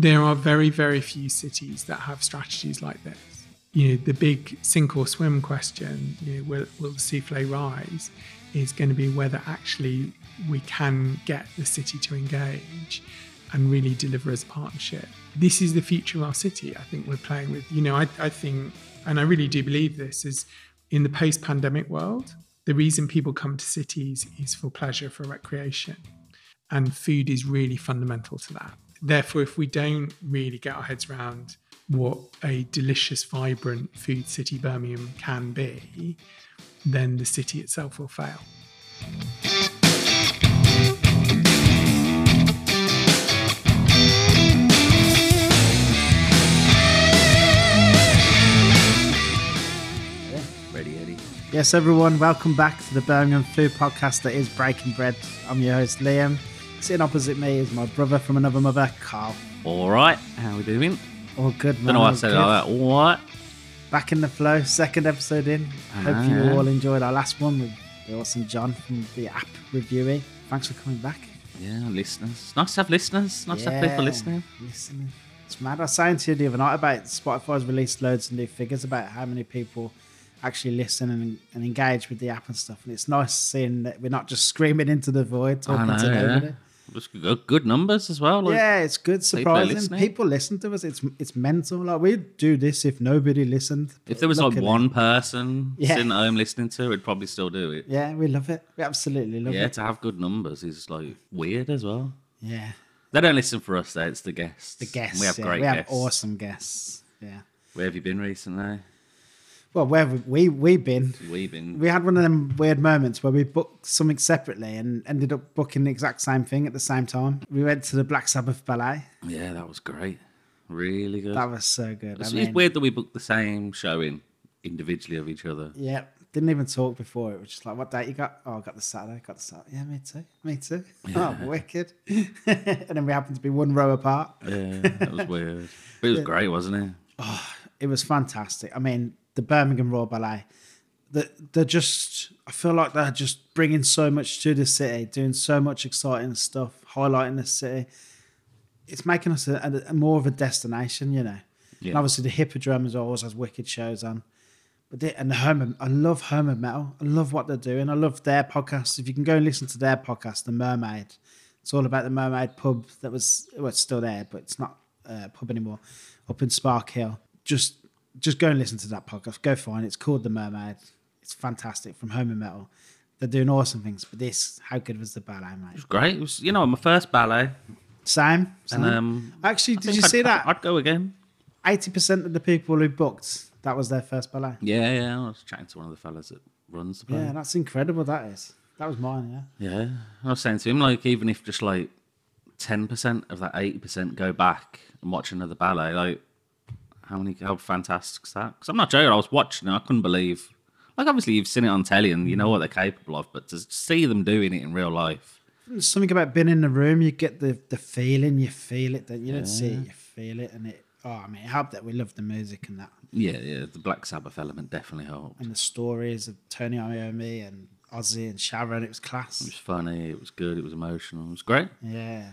There are very, very few cities that have strategies like this. You know, the big sink or swim question, you know, will, will the souffle rise, is going to be whether actually we can get the city to engage and really deliver as a partnership. This is the future of our city. I think we're playing with, you know, I, I think, and I really do believe this, is in the post pandemic world, the reason people come to cities is for pleasure, for recreation. And food is really fundamental to that. Therefore, if we don't really get our heads around what a delicious, vibrant food city Birmingham can be, then the city itself will fail. Ready, Eddie. Yes, everyone, welcome back to the Birmingham Food Podcast that is Breaking Bread. I'm your host, Liam. Sitting opposite me is my brother from another mother, Carl. All right, how are we doing? All good, man. Don't know why I said it good. like that. All right. Back in the flow, second episode in. I Hope you all enjoyed our last one with the awesome John from the app reviewing. Thanks for coming back. Yeah, listeners. Nice to have listeners. Nice to have people listening. Listening. It's mad. I was saying to you the other night about Spotify's released loads of new figures about how many people actually listen and, and engage with the app and stuff. And it's nice seeing that we're not just screaming into the void I talking know, to yeah. nobody. Just good, numbers as well. Like, yeah, it's good. Surprising. People listen to us. It's it's mental. Like we'd do this if nobody listened. If there was like at it. one person Yeah. sitting at home listening to it, we'd probably still do it. Yeah, we love it. We absolutely love Yeah, it. Yeah, to have good numbers is like weird as well. Yeah. They don't listen for us, though. It's the guests. The guests. We have yeah. great we have guests. awesome guests. Yeah. Where have you been recently? Well, where have we we been? We've been. We had one of them weird moments where we booked something separately and ended up booking the exact same thing at the same time. We went to the Black Sabbath ballet. Yeah, that was great. Really good. That was so good. it's, I it's weird that we booked the same showing individually of each other. Yeah, didn't even talk before. It was just like, what date you got? Oh, I got the Saturday. Got the Saturday. Yeah, me too. Me too. Oh, wicked. and then we happened to be one row apart. Yeah, that was weird. But it was great, wasn't it? Oh, it was fantastic. I mean, the Birmingham Royal Ballet. They're, they're just. I feel like they're just bringing so much to the city, doing so much exciting stuff, highlighting the city. It's making us a, a, more of a destination, you know. Yeah. And obviously, the Hippodrome as always has wicked shows on. But they, and the home, of- I love Home of Metal. I love what they're doing. I love their podcast. If you can go and listen to their podcast, The Mermaid, it's all about the Mermaid pub that was well, it's still there, but it's not a pub anymore, up in Sparkhill. Just, just go and listen to that podcast. Go find it. It's called The Mermaid. It's fantastic from Home of Metal. They're doing awesome things. But this, how good was the ballet, mate? It was great. It was, you know, my first ballet. Same. same. And um, Actually, I did you I'd- see that? I'd go again. Eighty percent of the people who booked that was their first ballet. Yeah, yeah. I was chatting to one of the fellas that runs the play. Yeah, that's incredible. That is. That was mine. Yeah. Yeah, I was saying to him, like, even if just like 10% of that 80% go back and watch another ballet, like, how many, how fantastic is that? Because I'm not joking, I was watching it, I couldn't believe, like, obviously you've seen it on telly and you know what they're capable of, but to see them doing it in real life, There's something about being in the room. You get the the feeling. You feel it. That you don't see it. You feel it, and it. Oh, I mean, it helped that we love the music and that, yeah, yeah, the Black Sabbath element definitely helped. and the stories of Tony Iommi and Ozzy and Sharon. It was class. It was funny, it was good, it was emotional, it was great. Yeah.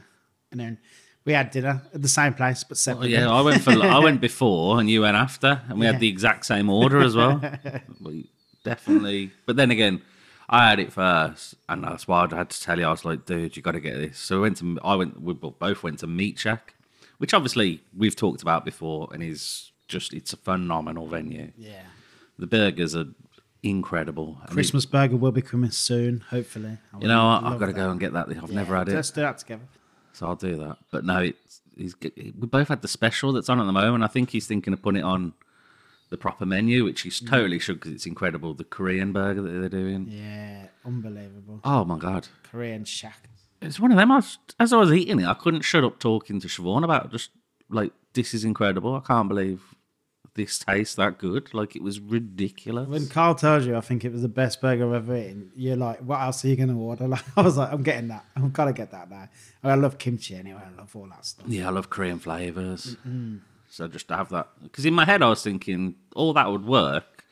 And then we had dinner at the same place, but separately. yeah, I went for I went before and you went after, and we Yeah. had the exact same order as well. we definitely, but then again, I had it first, and that's why I had to tell you. I was like, "Dude, you got to get this." So we went to I went we both went to Meat Shack, which obviously we've talked about before, and is just it's a phenomenal venue. Yeah. The burgers are incredible. Christmas burger will be coming soon, hopefully. I you know, what? I've got to go and get that. I've never had it. Let's do that together. So I'll do that. But no, it's he's we both had the special that's on at the moment. I think he's thinking of putting it on the proper menu, which he's mm. totally should because it's incredible. The Korean burger that they're doing. Yeah, unbelievable. Oh my god, Korean shack. it's one of them. I was, as I was eating it, I couldn't shut up talking to Siobhan about just like this is incredible. I can't believe this tastes that good. Like it was ridiculous. When Carl tells you, I think it was the best burger I've ever eaten. You're like, what else are you going to order? Like, I was like, I'm getting that. I'm gonna get that now. I, mean, I love kimchi anyway. I love all that stuff. Yeah, I love Korean flavors. So just to have that, because in my head I was thinking all that would work,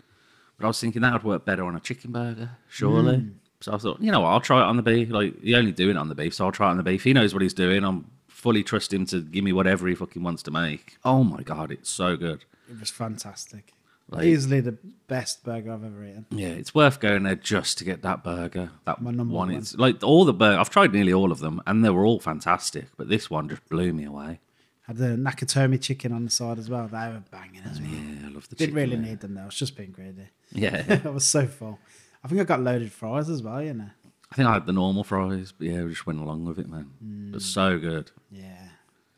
but I was thinking that would work better on a chicken burger, surely. Mm. So I thought, you know what, I'll try it on the beef. Like, he only doing it on the beef, so I'll try it on the beef. He knows what he's doing. I'm fully trust him to give me whatever he fucking wants to make. Oh my god, it's so good. It was fantastic. Like- Easily the best burger I've ever eaten. Yeah, it's worth going there just to get that burger. That My one. number one. It's like all the burger. I've tried nearly all of them, and they were all fantastic. But this one just blew me away. Had the Nakatomi chicken on the side as well. They were banging as well. Yeah, I love the chicken. Didn't chicken. really need them though. I was just being greedy. Yeah, I was so full. I think I got loaded fries as well, you know. I think I had the normal fries, but yeah, we just went along with it, man. Mm. so good. Yeah.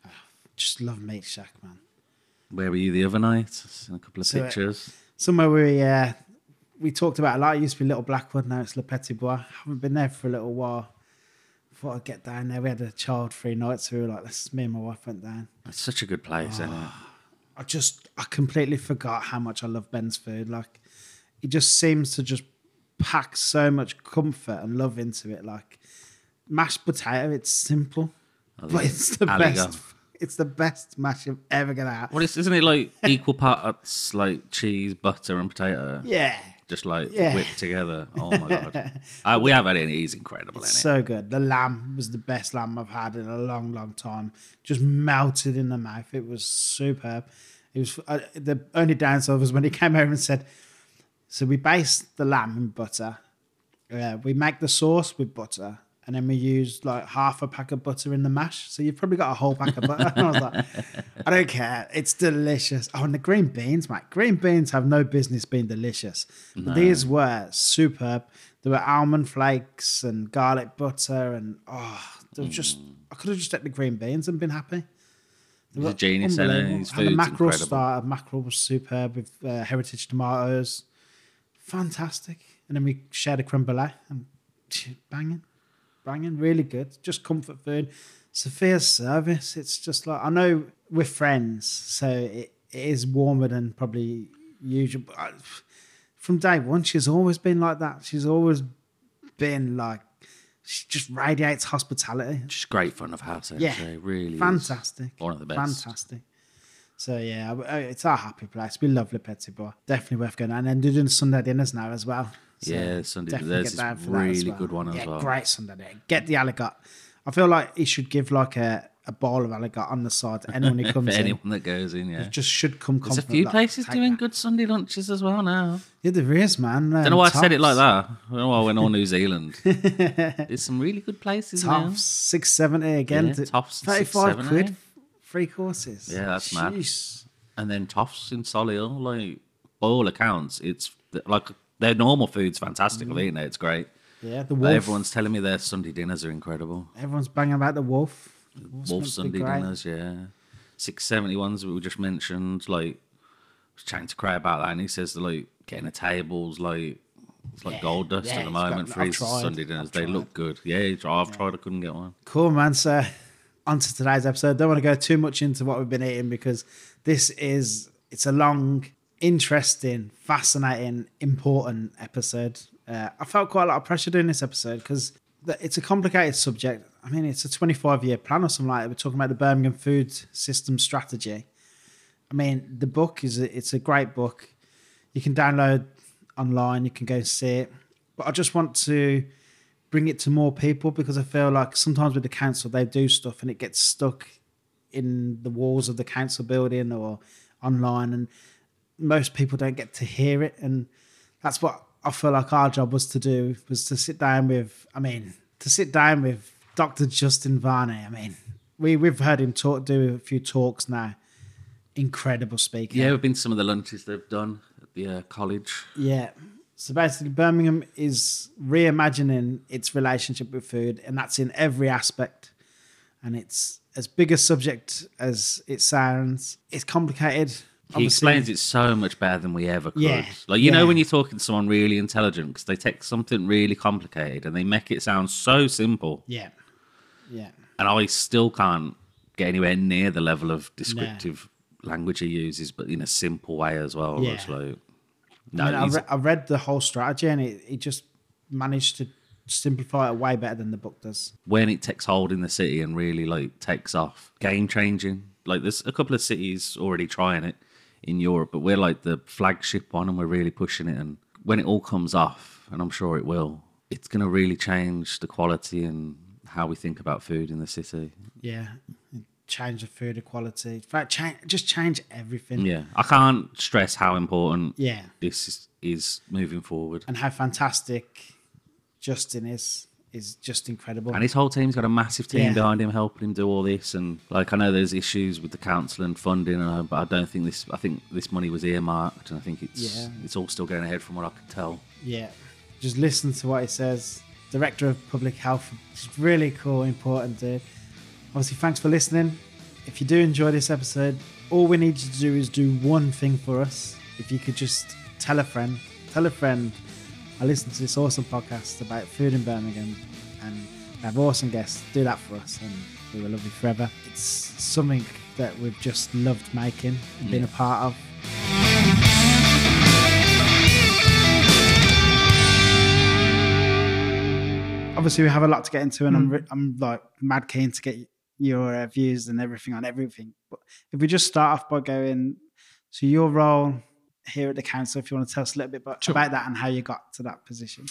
Ah, just love Meat Shack, man. Where were you the other night? Seen a couple of So, uh, pictures. Somewhere we uh, we talked about a lot. It used to be Little Blackwood, now it's Le Petit Bois. haven't been there for a little while. Thought I'd get down there. We had a child free night, so we were like, let's me and my wife went down. It's such a good place, isn't it? I just I completely forgot how much I love Ben's food. Like it just seems to just pack so much comfort and love into it. Like mashed potato, it's simple, but it's the best. It's the best mash you're ever gonna have. What is, isn't it like equal parts like cheese, butter, and potato? Yeah, Just like Yeah. whipped together. Oh my god! uh, we have had it. and He's incredible in it. so good. The lamb was the best lamb I've had in a long, long time. Just melted in the mouth. It was superb. It was uh, the only downside was when he came over and said, "So we baste the lamb in butter. Uh, we make the sauce with butter." And then we used like half a pack of butter in the mash. So you've probably got a whole pack of butter. And I was like, I don't care. It's delicious. Oh, and the green beans, mate. Green beans have no business being delicious. But these were superb. There were almond flakes and garlic butter. And oh, they were just, I could have just ate the green beans and been happy. They He's a genius, isn't he? unbelievable. His And the mackerel mackerel was superb with uh, heritage tomatoes. Fantastic. And then we shared a creme brulee and banging, banging, really good. Just comfort food. Sophia's service, it's just like, I know we're friends, so it, it is warmer than probably usual. But I, from day one, she's always been like that. She's always been like, she just radiates hospitality. She's great fun of house. Eh? Yeah, really fantastic. One of the best. Fantastic. So yeah, it's our happy place. We love Le Petit Bois. Definitely worth going. And then they're doing Sunday dinners now as well. So Yeah, Sunday- there's this down for that really well. good one as well. Great Sunday dinner. Get the aligot. I feel like he should give like a, a bowl of aligot on the side to anyone who comes in. anyone that goes in, yeah. Just should come. There's a few like, places doing that. good Sunday lunches as well now. Yeah, there is, man. Um, don't know why I said it like that. I don't know why I went all New Zealand. There's some really good places now. Six seventy again. Yeah, Tops thirty five quid, three courses. Yeah, that's mad. And then Toffs in Solihull, like by all accounts, it's like their normal food's fantastic. Mm-hmm. I've eaten it; it's great. Yeah, the But everyone's telling me their Sunday dinners are incredible. Everyone's banging about the wolf. Wolf's Wolf meant to be Sunday dinners, yeah. Six seventy ones that we just mentioned. Like, I was chatting to Craig about that, and he says that like getting a table's like it's like Yeah, gold dust yeah, at the moment got- for I've his tried, Sunday dinners. I've They tried. look good. Yeah, I've tried. I couldn't get one. Cool, man. So, on to today's episode. Don't want to go too much into what we've been eating because this is it's a long, interesting, fascinating, important episode. Uh, I felt quite a lot of pressure doing this episode because it's a complicated subject. I mean, it's a 25 year plan or something like that. We're talking about the Birmingham food system strategy. I mean, the book is a, it's a great book. You can download online. You can go see it. But I just want to bring it to more people because I feel like sometimes with the council they do stuff and it gets stuck in the walls of the council building or online, and most people don't get to hear it. And that's what I feel like our job was to do was to sit down with. I mean, to sit down with Dr. Justin Varney. I mean, we we've heard him talk, do a few talks now. Incredible speaker. Yeah, we've been to some of the lunches they've done at the uh, college. Yeah. So basically, Birmingham is reimagining its relationship with food, and that's in every aspect. And it's as big a subject as it sounds. It's complicated. He explains it so much better than we ever could. Yeah, Like you yeah. know when you're talking to someone really intelligent because they take something really complicated and they make it sound so simple, Yeah. Yeah. and I still can't get anywhere near the level of descriptive language he uses, but in a simple way as well. Yeah. It's like, no, I, mean, I, re- I read the whole strategy, and it, it just managed to simplify it way better than the book does. when it takes hold in the city and really like takes off, game changing. Like there's a couple of cities already trying it in Europe, but we're like the flagship one and we're really pushing it. And when it all comes off, and I'm sure it will, it's going to really change the quality and how we think about food in the city. Yeah. Change the food equality. In fact, change, just change everything. Yeah, I can't stress how important Yeah. this is, is moving forward. And how fantastic Justin is is just incredible. And his whole team's got a massive team Yeah. behind him, helping him do all this. And like, I know there's issues with the council and funding, and I- but I don't think this. I think this money was earmarked, and I think it's Yeah. it's all still going ahead from what I can tell. Yeah. Just listen to what he says. Director of Public Health. Really cool, important dude. Obviously, thanks for listening. If you do enjoy this episode, all we need you to do is do one thing for us. If you could just tell a friend, tell a friend, I listen to this awesome podcast about food in Birmingham and we have awesome guests. Do that for us and we will love you forever. It's something that we've just loved making and being a part of. obviously we have a lot to get into, and I'm re- I'm like mad keen to get your uh, views and everything on everything. But if we just start off by going, so your role here at the council, if you want to tell us a little bit about, Sure. about that and how you got to that position.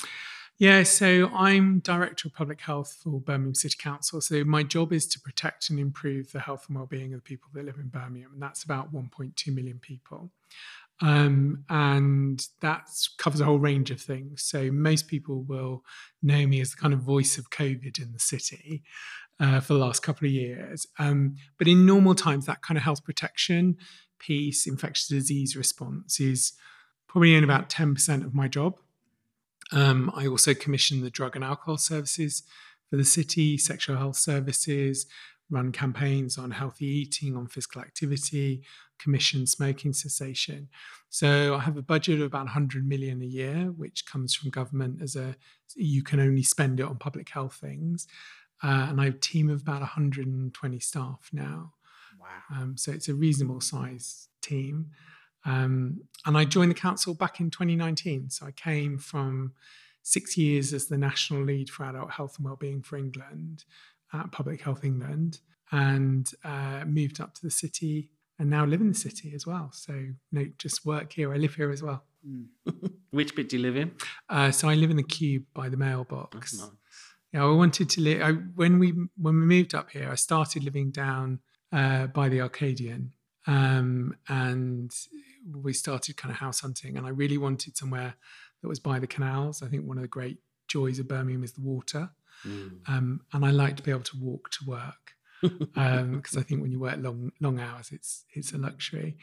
Yeah, so I'm Director of Public Health for Birmingham City Council. So my job is to protect and improve the health and well-being of the people that live in Birmingham, and that's about 1.2 million people. Um, and that covers a whole range of things. So most people will know me as the kind of voice of COVID in the city uh, for the last couple of years. Um, but in normal times, that kind of health protection piece, infectious disease response is probably only about 10% of my job. Um, I also commission the drug and alcohol services for the city, sexual health services, run campaigns on healthy eating, on physical activity, commission smoking cessation. So I have a budget of about 100 million a year, which comes from government as a you can only spend it on public health things. Uh, and I have a team of about 120 staff now. Wow. Um, so it's a reasonable size team. Um, and I joined the council back in 2019. So I came from six years as the national lead for adult health and wellbeing for England at Public Health England and uh, moved up to the city and now live in the city as well. So no, just work here. I live here as well. Which bit do you live in? Uh, so I live in the cube by the mailbox. That's nice. Yeah, I wanted to live. I, when we when we moved up here, I started living down uh, by the Arcadian, um, and we started kind of house hunting. And I really wanted somewhere that was by the canals. I think one of the great joys of Birmingham is the water, Mm. um, and I like to be able to walk to work because I think when you work long long hours, it's it's a luxury,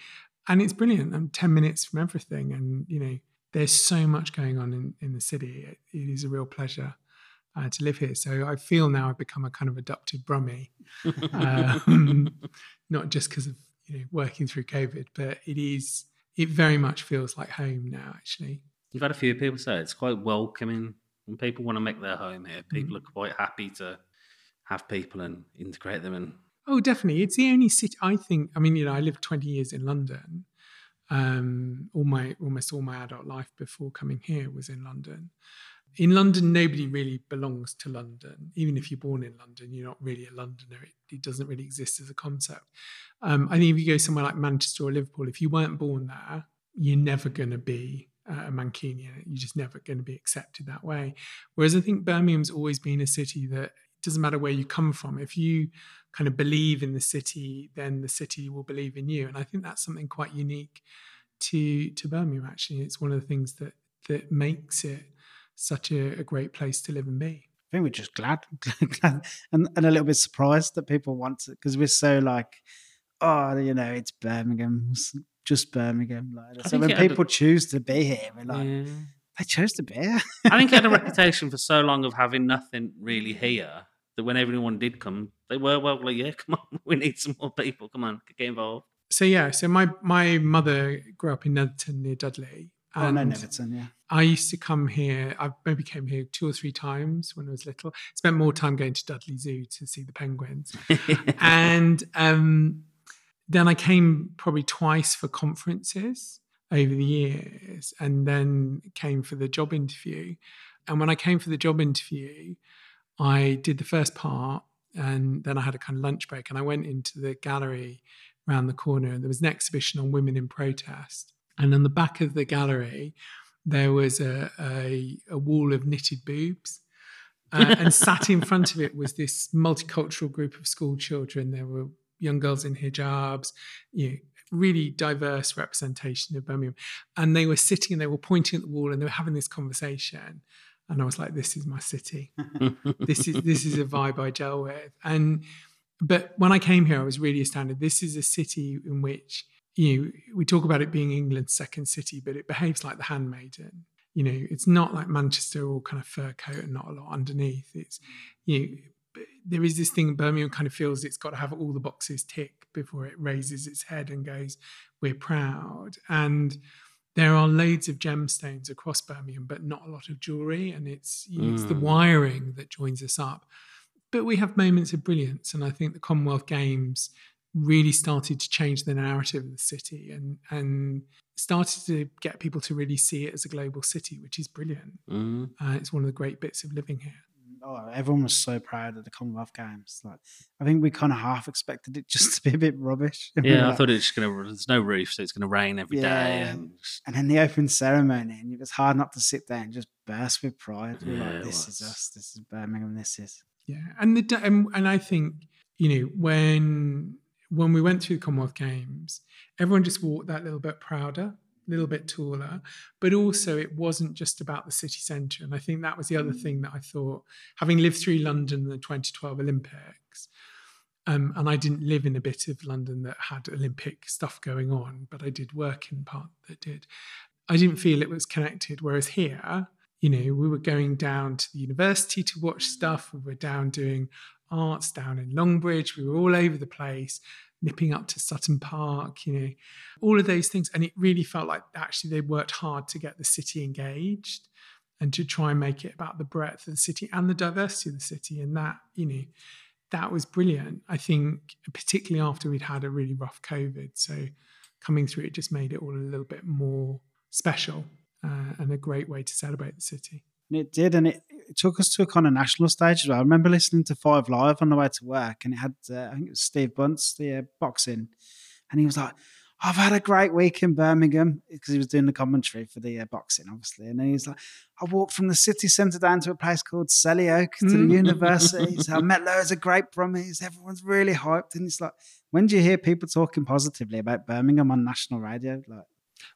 and it's brilliant. I'm ten minutes from everything, and you know there's so much going on in in the city. it, it is a real pleasure uh, to live here. So I feel now I've become a kind of adopted Brummie, um, not just because of you know working through COVID, but it is it very much feels like home now. Actually, You've had a few people say it's quite welcoming when people want to make their home here. People are quite happy to have people and integrate them. And Oh, definitely. It's the only city I think. I mean, you know, I lived 20 years in London. Um, all my almost all my adult life before coming here was in London. In London, nobody really belongs to London. Even if you're born in London, you're not really a Londoner. It, it doesn't really exist as a concept. Um, I think if you go somewhere like Manchester or Liverpool, if you weren't born there, you're never going to be uh, a Mancunian. You're just never going to be accepted that way. Whereas I think Birmingham's always been a city that doesn't matter where you come from. If you kind of believe in the city, then the city will believe in you. And I think that's something quite unique to to Birmingham. Actually, it's one of the things that that makes it such a, a great place to live and be. I think we're just glad, glad and, and a little bit surprised that people want it because we're so like, oh, you know, it's Birmingham, it's just Birmingham. Like, so when it had a- people choose to be here, we're like, Yeah. they chose to be here. I think it had a reputation for so long of having nothing really here that when everyone did come, they were well like, yeah, come on, we need some more people. Come on, get involved. So yeah, so my my mother grew up in Netherton near Dudley. Oh, no, and Neverton, yeah. I used to come here. I maybe came here two or three times when I was little. Spent more time going to Dudley Zoo to see the penguins, and um, then I came probably twice for conferences over the years, and then came for the job interview. And when I came for the job interview, I did the first part, and then I had a kind of lunch break, and I went into the gallery around the corner, and there was an exhibition on women in protest. And on the back of the gallery, there was a, a, a wall of knitted boobs. Uh, and sat in front of it was this multicultural group of school children. There were, young girls in hijabs, you know, really diverse representation of Birmingham. And they were sitting and they were pointing at the wall and they were having this conversation. And I was like, this is my city. this is this is a vibe I gel with. And but when I came here, I was really astounded. This is a city in which you know, we talk about it being England's second city, but it behaves like the handmaiden. You know, it's not like Manchester or kind of fur coat and not a lot underneath. It's you know, there is this thing Birmingham kind of feels it's got to have all the boxes tick before it raises its head and goes, "We're proud." And there are loads of gemstones across Birmingham, but not a lot of jewelry, and it's you know, it's the Mm. wiring that joins us up. But we have moments of brilliance, and I think the Commonwealth Games really started to change the narrative of the city and and started to get people to really see it as a global city, which is brilliant. Mm. Uh, it's one of the great bits of living here. Oh, everyone was so proud of the Commonwealth Games. Like, I think we kind of half expected it just to be a bit rubbish. We were Yeah, I thought it's just gonna. There's no roof, so it's gonna rain every day. Yeah. And just- And then the open ceremony, and it was hard not to sit there and just burst with pride. We were Yeah, like, this is us. This is Birmingham. This is. Yeah, and the and, and I think you know when when we went through the Commonwealth Games, everyone just walked that little bit prouder, a little bit taller, but also it wasn't just about the city centre. And I think that was the other thing that I thought, having lived through London in the 2012 Olympics. Um, and I didn't live in a bit of London that had Olympic stuff going on, but I did work in part that did. I didn't feel it was connected. Whereas here, you know, we were going down to the university to watch stuff. We were down doing arts down in Longbridge. We were all over the place, nipping up to Sutton Park, you know, all of those things. And it really felt like actually they worked hard to get the city engaged and to try and make it about the breadth of the city and the diversity of the city. And that, you know, that was brilliant. I think, particularly after we'd had a really rough COVID. So coming through it just made it all a little bit more special uh, and a great way to celebrate the city. And it did, and it, it took us to a kind of national stage as well. I remember listening to Five Live on the way to work, and it had, uh, I think it was Steve Bunce, the uh, boxing, and he was like, I've had a great week in Birmingham because he was doing the commentary for the uh, boxing, obviously. And then he was like, I walked from the city centre down to a place called Selly Oak to the Mm. university. So I met loads of great Brummies. Everyone's really hyped. And it's like, when do you hear people talking positively about Birmingham on national radio? Like,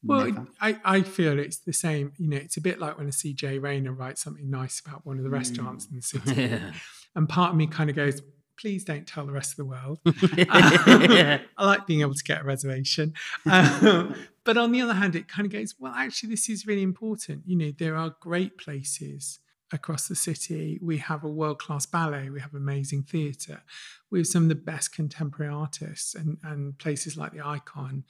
Well, never. I, I feel it's the same. You know, it's a bit like when I see Jay Rayner write something nice about one of the restaurants in the city. Yeah. And part of me kind of goes, please don't tell the rest of the world. yeah. I like being able to get a reservation. Um, but on the other hand, it kind of goes, well, actually, this is really important. You know, there are great places across the city. We have a world class ballet, we have amazing theatre, we have some of the best contemporary artists and, and places like the Ikon,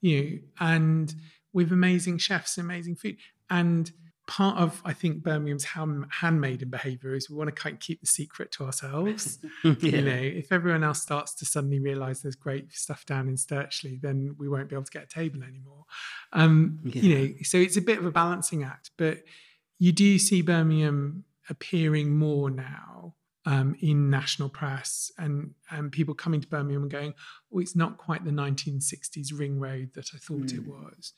you know, and with amazing chefs, amazing food. And part of, I think, Birmingham's hand, handmaiden behaviour is we want to kind of keep the secret to ourselves you know, if everyone else starts to suddenly realize there's great stuff down in Stirchley, then we won't be able to get a table anymore. Um, You know, so it's a bit of a balancing act, but you do see Birmingham appearing more now um, in national press and and people coming to Birmingham and going, oh, it's not quite the 1960s ring road that I thought it was.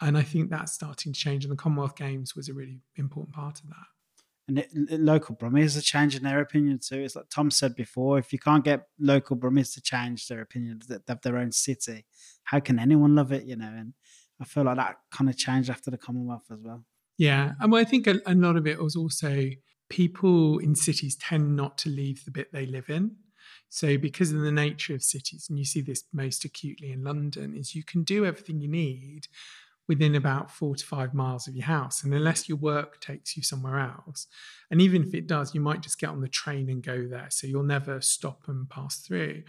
And I think that's starting to change, and the Commonwealth Games was a really important part of that. And it, it- local Brummies are changing their opinion too. It's like Tom said before: if you can't get local Brummies to change their opinion of their own city, how can anyone love it? You know, and I feel like that kind of changed after the Commonwealth as well. Yeah, and well, I think a, a lot of it was also people in cities tend not to leave the bit they live in. So, because of the nature of cities, and you see this most acutely in London, is you can do everything you need within about four to five miles of your house. And unless your work takes you somewhere else, and even if it does, you might just get on the train and go there. So you'll never stop and pass through.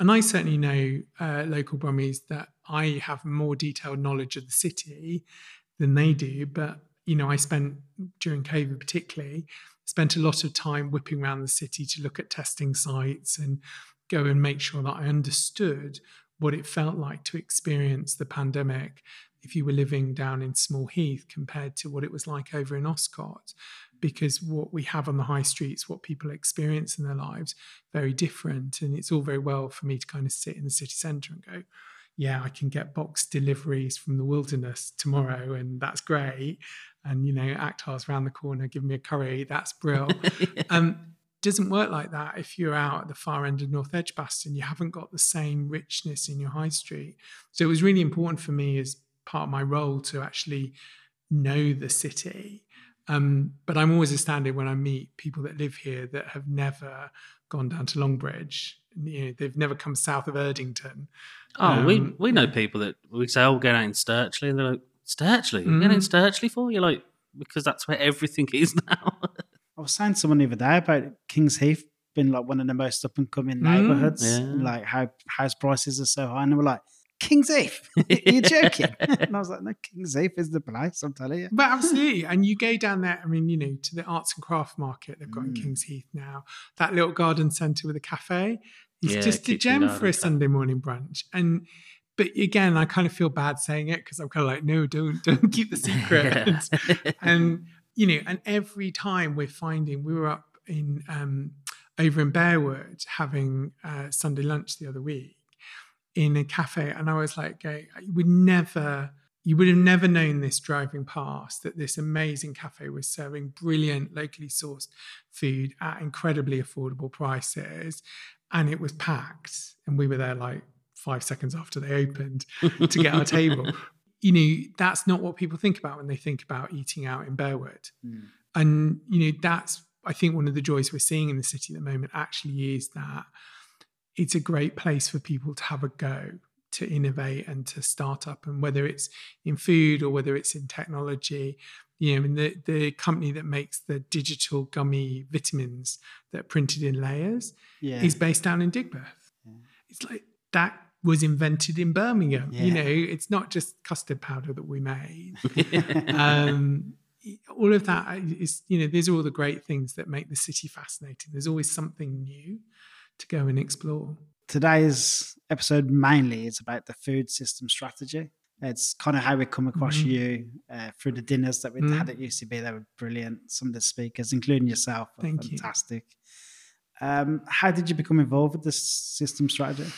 And I certainly know uh, local Brummies that I have more detailed knowledge of the city than they do. But, you know, I spent during COVID particularly, spent a lot of time whipping around the city to look at testing sites and go and make sure that I understood what it felt like to experience the pandemic if you were living down in Small Heath compared to what it was like over in Oscott. Because what we have on the high streets, what people experience in their lives, very different. And it's all very well for me to kind of sit in the city centre and go, yeah, I can get box deliveries from the wilderness tomorrow, and that's great. And you know, Actar's around the corner, give me a curry, that's brilliant. um, doesn't work like that if you're out at the far end of North Edgbaston. You haven't got the same richness in your high street. So it was really important for me as part of my role to actually know the city. Um, but I'm always astounded when I meet people that live here that have never gone down to Longbridge. You know, they've never come south of Erdington. Oh, we Um, we know people that we say, "Oh, get out in Stirchley," and they're like, "Stirchley? You Get out in Mm. Stirchley for?" You're like, "Because that's where everything is now." I was saying to someone the other day about Kings Heath being like one of the most up and coming Mm, neighborhoods, yeah. like how house prices are so high. And they were like, Kings Heath? You're joking? and I was like, no, Kings Heath is the place, I'm telling you. But absolutely. And you go down there, I mean, you know, to the arts and craft market they've got in Mm. Kings Heath now, that little garden centre with a cafe. It's Yeah, just a gem for a. Sunday morning brunch. And but again, I kind of feel bad saying it because I'm kind of like, no, don't don't keep the secret. and you know, and every time we're finding, we were up in um, over in Bearwood having uh, Sunday lunch the other week in a cafe, and I was like, you would never, you would have never known this driving past that this amazing cafe was serving brilliant, locally sourced food at incredibly affordable prices, and it was packed, and we were there like five seconds after they opened to get our table. You know, that's not what people think about when they think about eating out in Bearwood. Mm. And, you know, that's, I think, one of the joys we're seeing in the city at the moment actually is that it's a great place for people to have a go, to innovate and to start up. And whether it's in food or whether it's in technology, you know, I mean, the, the company that makes the digital gummy vitamins that are printed in layers Yeah. is based down in Digbeth. Yeah. It's like that was invented in Birmingham. You know, it's not just custard powder that we made. um, all of that is, you know, these are all the great things that make the city fascinating. There's always something new to go and explore. Today's episode mainly is about the food system strategy. It's kind of how we come across Mhm. you uh, through the dinners that we Mm. had at UCB. They were brilliant. Some of the speakers, including yourself, were Thank you. fantastic. Um, how did you become involved with this system strategy?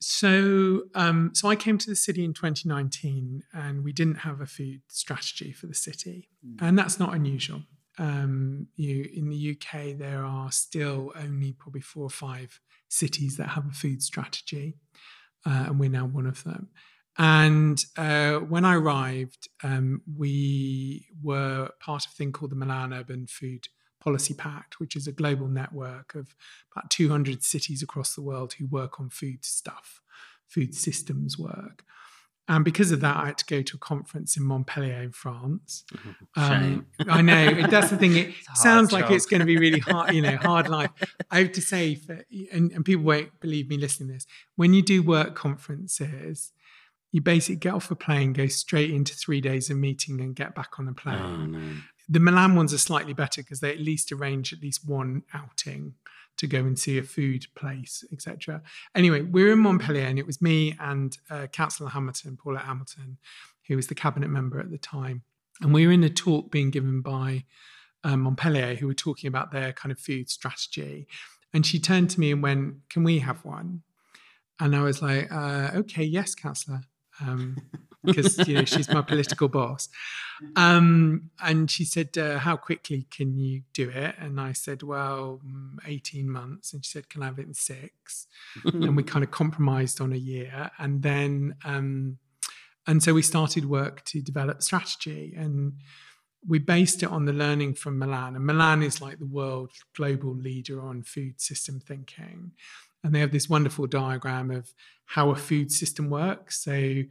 So, um, so I came to the city in 2019, and we didn't have a food strategy for the city, Mm. and that's not unusual. Um, you in the UK, there are still only probably four or five cities that have a food strategy, uh, and we're now one of them. And uh, when I arrived, um, we were part of a thing called the Milan Urban Food Policy Pact, which is a global network of about 200 cities across the world who work on food stuff, food systems work. And because of that, I had to go to a conference in Montpellier in France. Um, I know that's the thing. It sounds like job. it's going to be really hard, you know, hard life. I have to say, for, and, and people won't believe me listening to this. When you do work conferences, you basically get off a plane, go straight into three days of meeting, and get back on the plane oh no. the Milan ones are slightly better because they at least arrange at least one outing to go and see a food place, etc. Anyway, we were in Montpellier, and it was me and uh, Councillor Hamilton, Paulette Hamilton, who was the cabinet member at the time, and we were in a talk being given by um, Montpellier, who were talking about their kind of food strategy, and she turned to me and went, "Can we have one?" And I was like, uh, "Okay, yes, Councillor." Um, because you know she's my political boss. Um, and she said, uh, "How quickly can you do it?" And I said, "Well, mm, eighteen months." And she said, "Can I have it in six? and we kind of compromised on a year, and then um, and so we started work to develop strategy and. We based it on the learning from Milan, and Milan is like the world global leader on food system thinking. And they have this wonderful diagram of how a food system works. So, you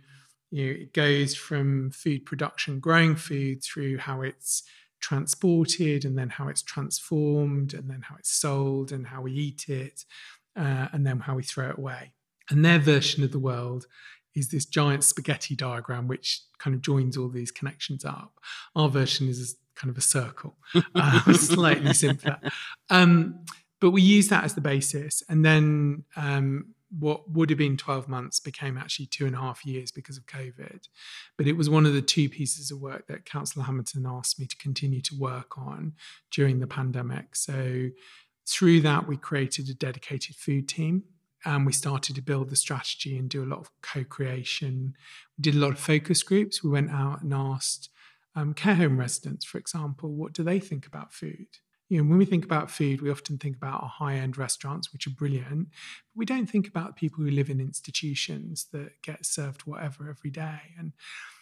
know, it goes from food production, growing food, through how it's transported, and then how it's transformed, and then how it's sold, and how we eat it, uh, and then how we throw it away. And their version of the world is this giant spaghetti diagram, which kind of joins all these connections up. Our version is kind of a circle, uh, slightly simpler. Um, but we use that as the basis. And then um, what would have been 12 months became actually two and a half years because of COVID. But it was one of the two pieces of work that Councillor Hamilton asked me to continue to work on during the pandemic. So through that, we created a dedicated food team and we started to build the strategy and do a lot of co-creation. We did a lot of focus groups. We went out and asked um, care home residents, for example, what do they think about food? You know, when we think about food, we often think about our high end restaurants, which are brilliant. But we don't think about people who live in institutions that get served whatever every day. And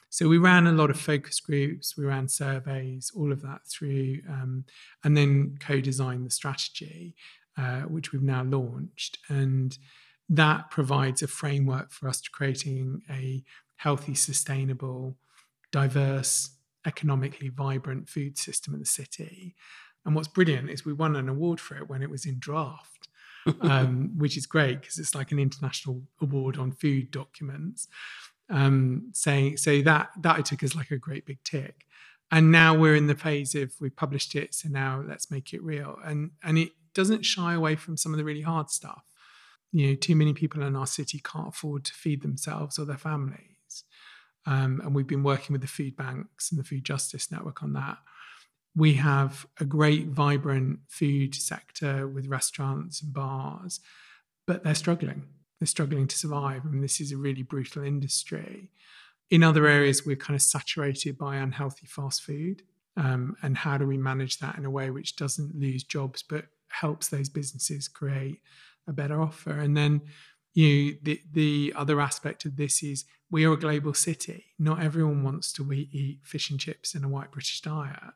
so we ran a lot of focus groups, we ran surveys, all of that through, um, and then co designed the strategy, uh, which we've now launched. And that provides a framework for us to creating a healthy, sustainable, diverse, economically vibrant food system in the city. And what's brilliant is we won an award for it when it was in draft. um, which is great because it's like an international award on food documents um, saying so that that I took as like a great big tick. And now we're in the phase of we've published it, so now let's make it real. And and it doesn't shy away from some of the really hard stuff. You know, too many people in our city can't afford to feed themselves or their families. Um, and we've been working with the food banks and the Food Justice Network on that. We have a great, vibrant food sector with restaurants and bars, but they're struggling they're struggling to survive. I mean, this is a really brutal industry. In other areas, we're kind of saturated by unhealthy fast food. Um, and how do we manage that in a way which doesn't lose jobs but helps those businesses create a better offer? And then, you know, the the other aspect of this is we are a global city. Not everyone wants to eat fish and chips in a white British diet.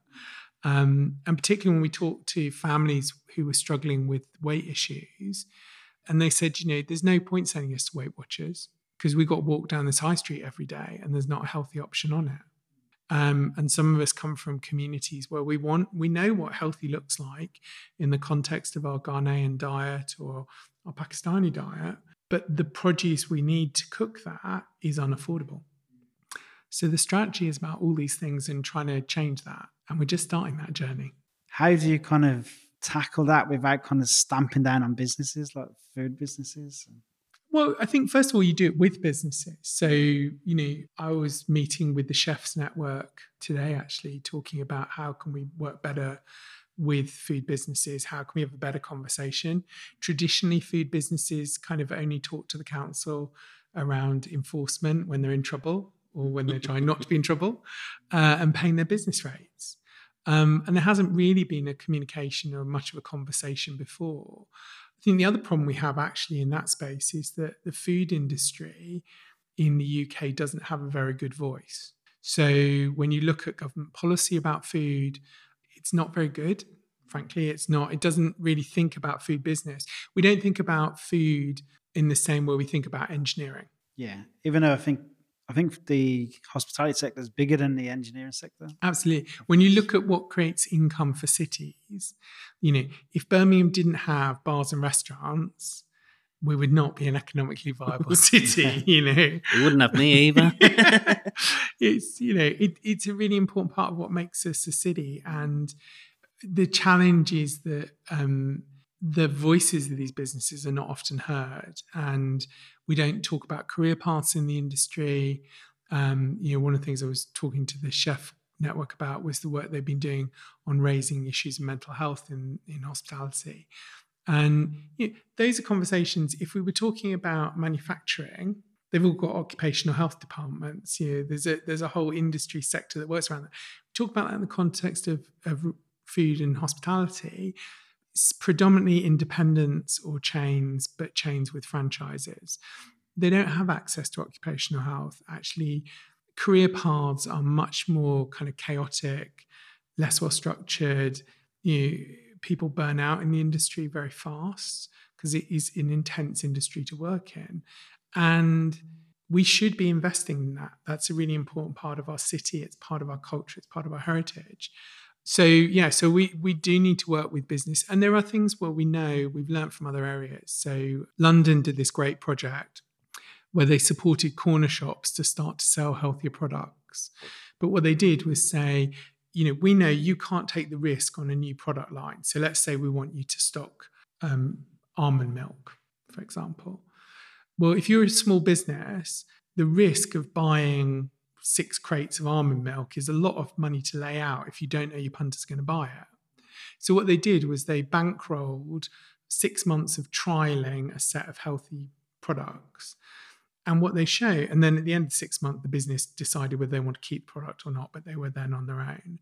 Um, and particularly when we talk to families who are struggling with weight issues, and they said, you know, there's no point sending us to Weight Watchers because we've got to walk down this high street every day and there's not a healthy option on it. Um, and some of us come from communities where we want, we know what healthy looks like in the context of our Ghanaian diet or our Pakistani diet, but the produce we need to cook that is unaffordable. So the strategy is about all these things and trying to change that. And we're just starting that journey. How do you kind of tackle that without kind of stamping down on businesses like food businesses? Well, I think first of all, you do it with businesses. So, you know, I was meeting with the Chefs Network today, actually, talking about how can we work better with food businesses? How can we have a better conversation? Traditionally, food businesses kind of only talk to the council around enforcement when they're in trouble or when they're trying not to be in trouble uh, and paying their business rates. Um, and there hasn't really been a communication or much of a conversation before. I think the other problem we have actually in that space is that the food industry in the UK doesn't have a very good voice. So when you look at government policy about food, it's not very good. Frankly, it's not. It doesn't really think about food business. We don't think about food in the same way we think about engineering. Yeah, even though I think I think the hospitality sector is bigger than the engineering sector. Absolutely. When you look at what creates income for cities, you know, if Birmingham didn't have bars and restaurants, we would not be an economically viable city, you know. You wouldn't have me either. it's, you know, it, it's a really important part of what makes us a city. And the challenge is that um, the voices of these businesses are not often heard and we don't talk about career paths in the industry. Um, you know one of the things i was talking to the chef network about was the work they've been doing on raising issues of mental health in, in hospitality. And you know, those are conversations if we were talking about manufacturing they've all got occupational health departments you know there's a there's a whole industry sector that works around that. We talk about that in the context of, of food and hospitality predominantly independents or chains, but chains with franchises. They don't have access to occupational health. Actually, career paths are much more kind of chaotic, less well structured. You know, people burn out in the industry very fast because it is an intense industry to work in. And we should be investing in that. That's a really important part of our city. It's part of our culture. It's part of our heritage so yeah so we we do need to work with business and there are things where we know we've learned from other areas. So london did this great project where they supported corner shops to start to sell healthier products. But what they did was say you know we know you can't take the risk on a new product line. So let's say we want you to stock um, almond milk for example. Well if you're a small business the risk of buying six crates of almond milk is a lot of money to lay out if you don't know your punter's going to buy it. So what they did was they bankrolled six months of trialing a set of healthy products. And what they show, and then at the end of six months, the business decided whether they want to keep the product or not, but they were then on their own.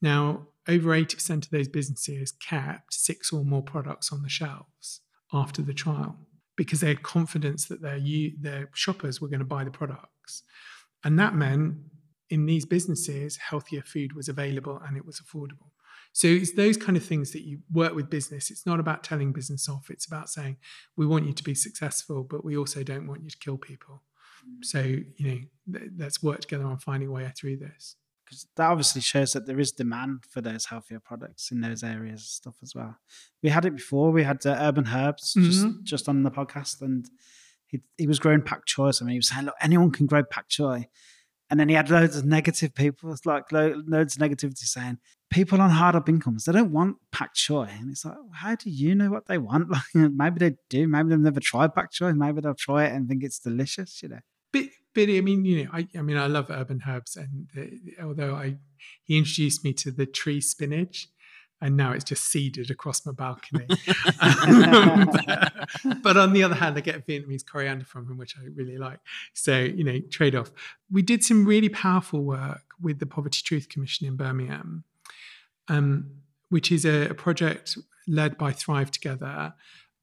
Now, over 80% of those businesses kept six or more products on the shelves after the trial because they had confidence that their, their shoppers were going to buy the products. And that meant in these businesses, healthier food was available and it was affordable. So it's those kind of things that you work with business. It's not about telling business off. It's about saying we want you to be successful, but we also don't want you to kill people. So you know, let's work together on finding a way through this. Because that obviously shows that there is demand for those healthier products in those areas and stuff as well. We had it before. We had uh, Urban Herbs mm-hmm. just just on the podcast, and he was growing pak choi. I mean, he was saying, look, anyone can grow pak choi. And then he had loads of negative people, like loads of negativity saying people on hard up incomes, they don't want pak choi. And it's like, how do you know what they want? Like, maybe they do. Maybe they've never tried pak choi. Maybe they'll try it and think it's delicious, you know. But, but I mean, you know, I, I mean, I love urban herbs. And the, although I, he introduced me to the tree spinach, and now it's just seeded across my balcony. but, but, on the other hand, I get Vietnamese coriander from him, which I really like. So, you know, trade off. We did some really powerful work with the Poverty Truth Commission in Birmingham, um, which is a, a, project led by Thrive Together,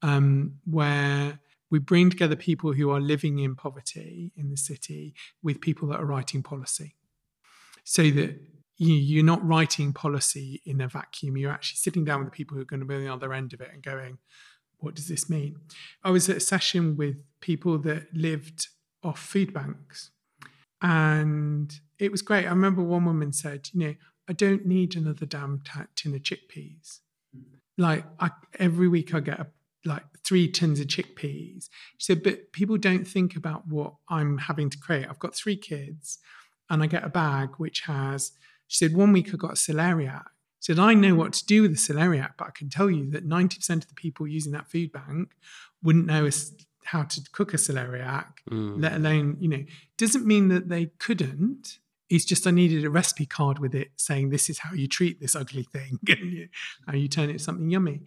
um, where we bring together people who are living in poverty in the city with people that are writing policy. So that you, are not writing policy in a vacuum. You're actually sitting down with the people who are going to be on the other end of it and going, what does this mean? I was at a session with people that lived off food banks. And it was great. I remember one woman said, you know, I don't need another damn tin of chickpeas. Like I, every week I get a, like three tins of chickpeas. She said, but people don't think about what I'm having to create. I've got three kids and I get a bag which has she said, one week I got a celeriac. She said, I know what to do with the celeriac, but I can tell you that 90% of the people using that food bank wouldn't know how to cook a celeriac, mm. let alone, you know, doesn't mean that they couldn't. It's just I needed a recipe card with it saying this is how you treat this ugly thing and you, how you turn it into something yummy.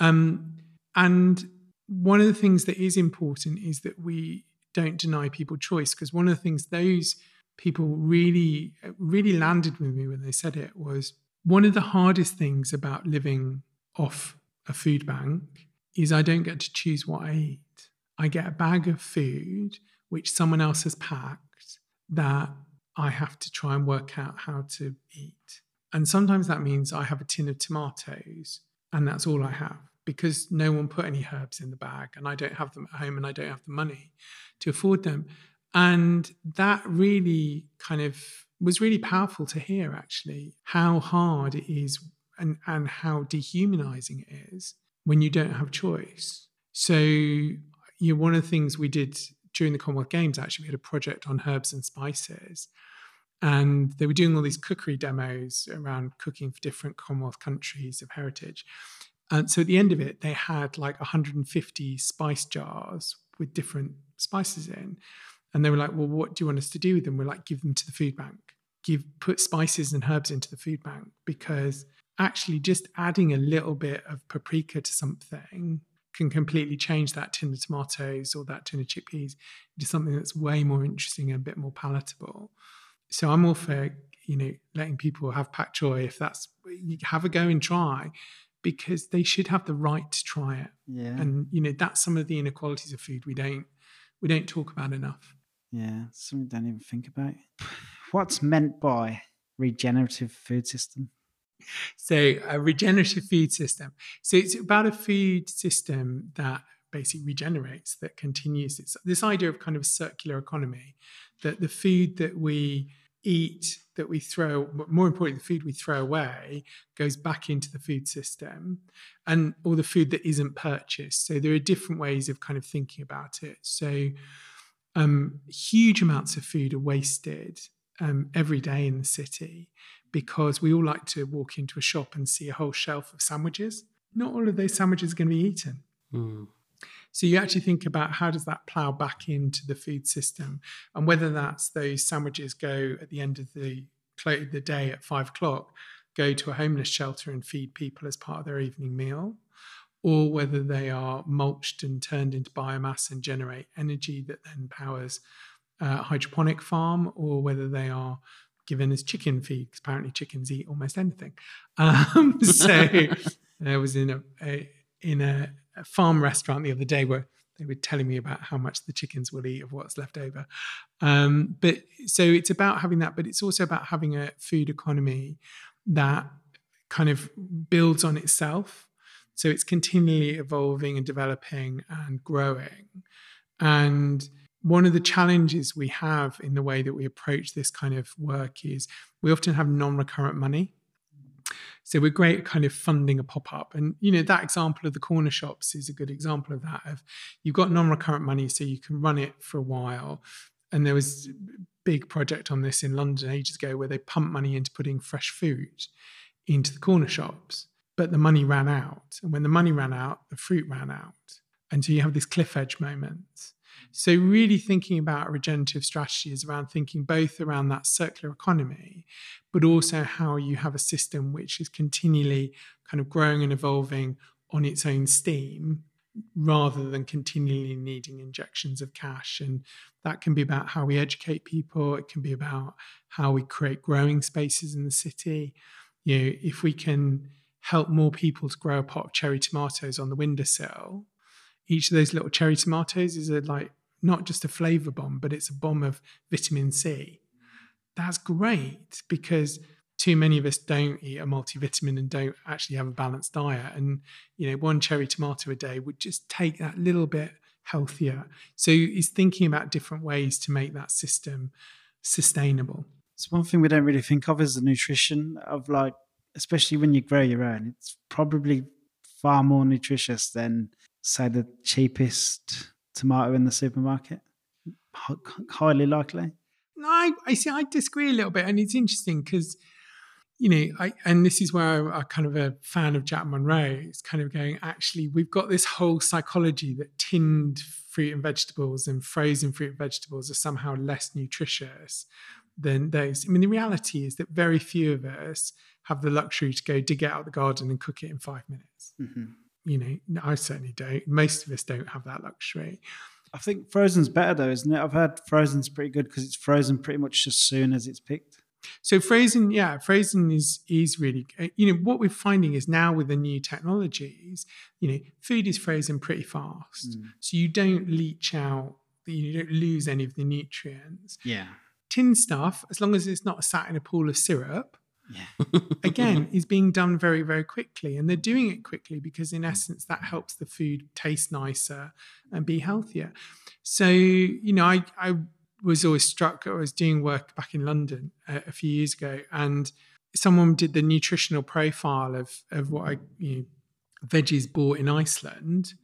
Um, and one of the things that is important is that we don't deny people choice because one of the things those people really, really landed with me when they said it was one of the hardest things about living off a food bank is I don't get to choose what I eat. I get a bag of food which someone else has packed that I have to try and work out how to eat. And sometimes that means I have a tin of tomatoes and that's all I have because no one put any herbs in the bag and I don't have them at home and I don't have the money to afford them. And that really kind of was really powerful to hear, actually, how hard it is and, and how dehumanizing it is when you don't have choice. So, you know, one of the things we did during the Commonwealth Games, actually, we had a project on herbs and spices. And they were doing all these cookery demos around cooking for different Commonwealth countries of heritage. And so at the end of it, they had like 150 spice jars with different spices in. And they were like, well, what do you want us to do with them? We're like, give them to the food bank. Give put spices and herbs into the food bank because actually just adding a little bit of paprika to something can completely change that tin of tomatoes or that tin of chickpeas into something that's way more interesting and a bit more palatable. So I'm all for, you know, letting people have pak choi if that's have a go and try because they should have the right to try it. Yeah. And you know, that's some of the inequalities of food we don't we don't talk about enough. Yeah, something I don't even think about. What's meant by regenerative food system? So, a regenerative food system. So, it's about a food system that basically regenerates, that continues. It's this idea of kind of a circular economy, that the food that we eat, that we throw, more importantly, the food we throw away goes back into the food system, and all the food that isn't purchased. So, there are different ways of kind of thinking about it. So, um, huge amounts of food are wasted um, every day in the city because we all like to walk into a shop and see a whole shelf of sandwiches. Not all of those sandwiches are going to be eaten. Mm. So you actually think about how does that plow back into the food system, and whether that's those sandwiches go at the end of the the day at five o'clock, go to a homeless shelter and feed people as part of their evening meal, or whether they are mulched and turned into biomass and generate energy that then powers a hydroponic farm, or whether they are given as chicken feed because apparently chickens eat almost anything. Um, so I was in a, a in a, a farm restaurant the other day where they were telling me about how much the chickens will eat of what's left over. Um, but so it's about having that, but it's also about having a food economy that kind of builds on itself. So it's continually evolving and developing and growing. And one of the challenges we have in the way that we approach this kind of work is we often have non-recurrent money. So we're great at kind of funding a pop-up. And you know, that example of the corner shops is a good example of that. Of you've got non-recurrent money so you can run it for a while. And there was a big project on this in London ages ago where they pumped money into putting fresh food into the corner shops. But the money ran out. And when the money ran out, the fruit ran out. And so you have this cliff edge moment so, really thinking about regenerative strategies around thinking both around that circular economy, but also how you have a system which is continually kind of growing and evolving on its own steam rather than continually needing injections of cash. And that can be about how we educate people, it can be about how we create growing spaces in the city. You know, if we can help more people to grow a pot of cherry tomatoes on the windowsill, each of those little cherry tomatoes is a like not just a flavor bomb, but it's a bomb of vitamin C. That's great because too many of us don't eat a multivitamin and don't actually have a balanced diet. And, you know, one cherry tomato a day would just take that little bit healthier. So he's thinking about different ways to make that system sustainable. It's one thing we don't really think of is the nutrition of like, especially when you grow your own, it's probably far more nutritious than say the cheapest tomato in the supermarket? Highly likely. No, I, I see. I disagree a little bit, and it's interesting because you know, I and this is where I'm kind of a fan of Jack Monroe. It's kind of going, actually, we've got this whole psychology that tinned fruit and vegetables and frozen fruit and vegetables are somehow less nutritious than those. I mean, the reality is that very few of us have the luxury to go dig it out of the garden and cook it in five minutes. Mm-hmm you know, I certainly don't. Most of us don't have that luxury. I think frozen's better though, isn't it? I've heard frozen's pretty good because it's frozen pretty much as soon as it's picked. So frozen, yeah, frozen is is really you know what we're finding is now with the new technologies, you know, food is frozen pretty fast, mm. so you don't leach out, you don't lose any of the nutrients. Yeah, tin stuff, as long as it's not sat in a pool of syrup, yeah. again is being done very very quickly. And they're doing it quickly because in mm. essence that helps the food taste nicer and be healthier. So you know i i was always struck i was doing work back in london a, a few years ago and someone did the nutritional profile of of what i you know, veggies bought in iceland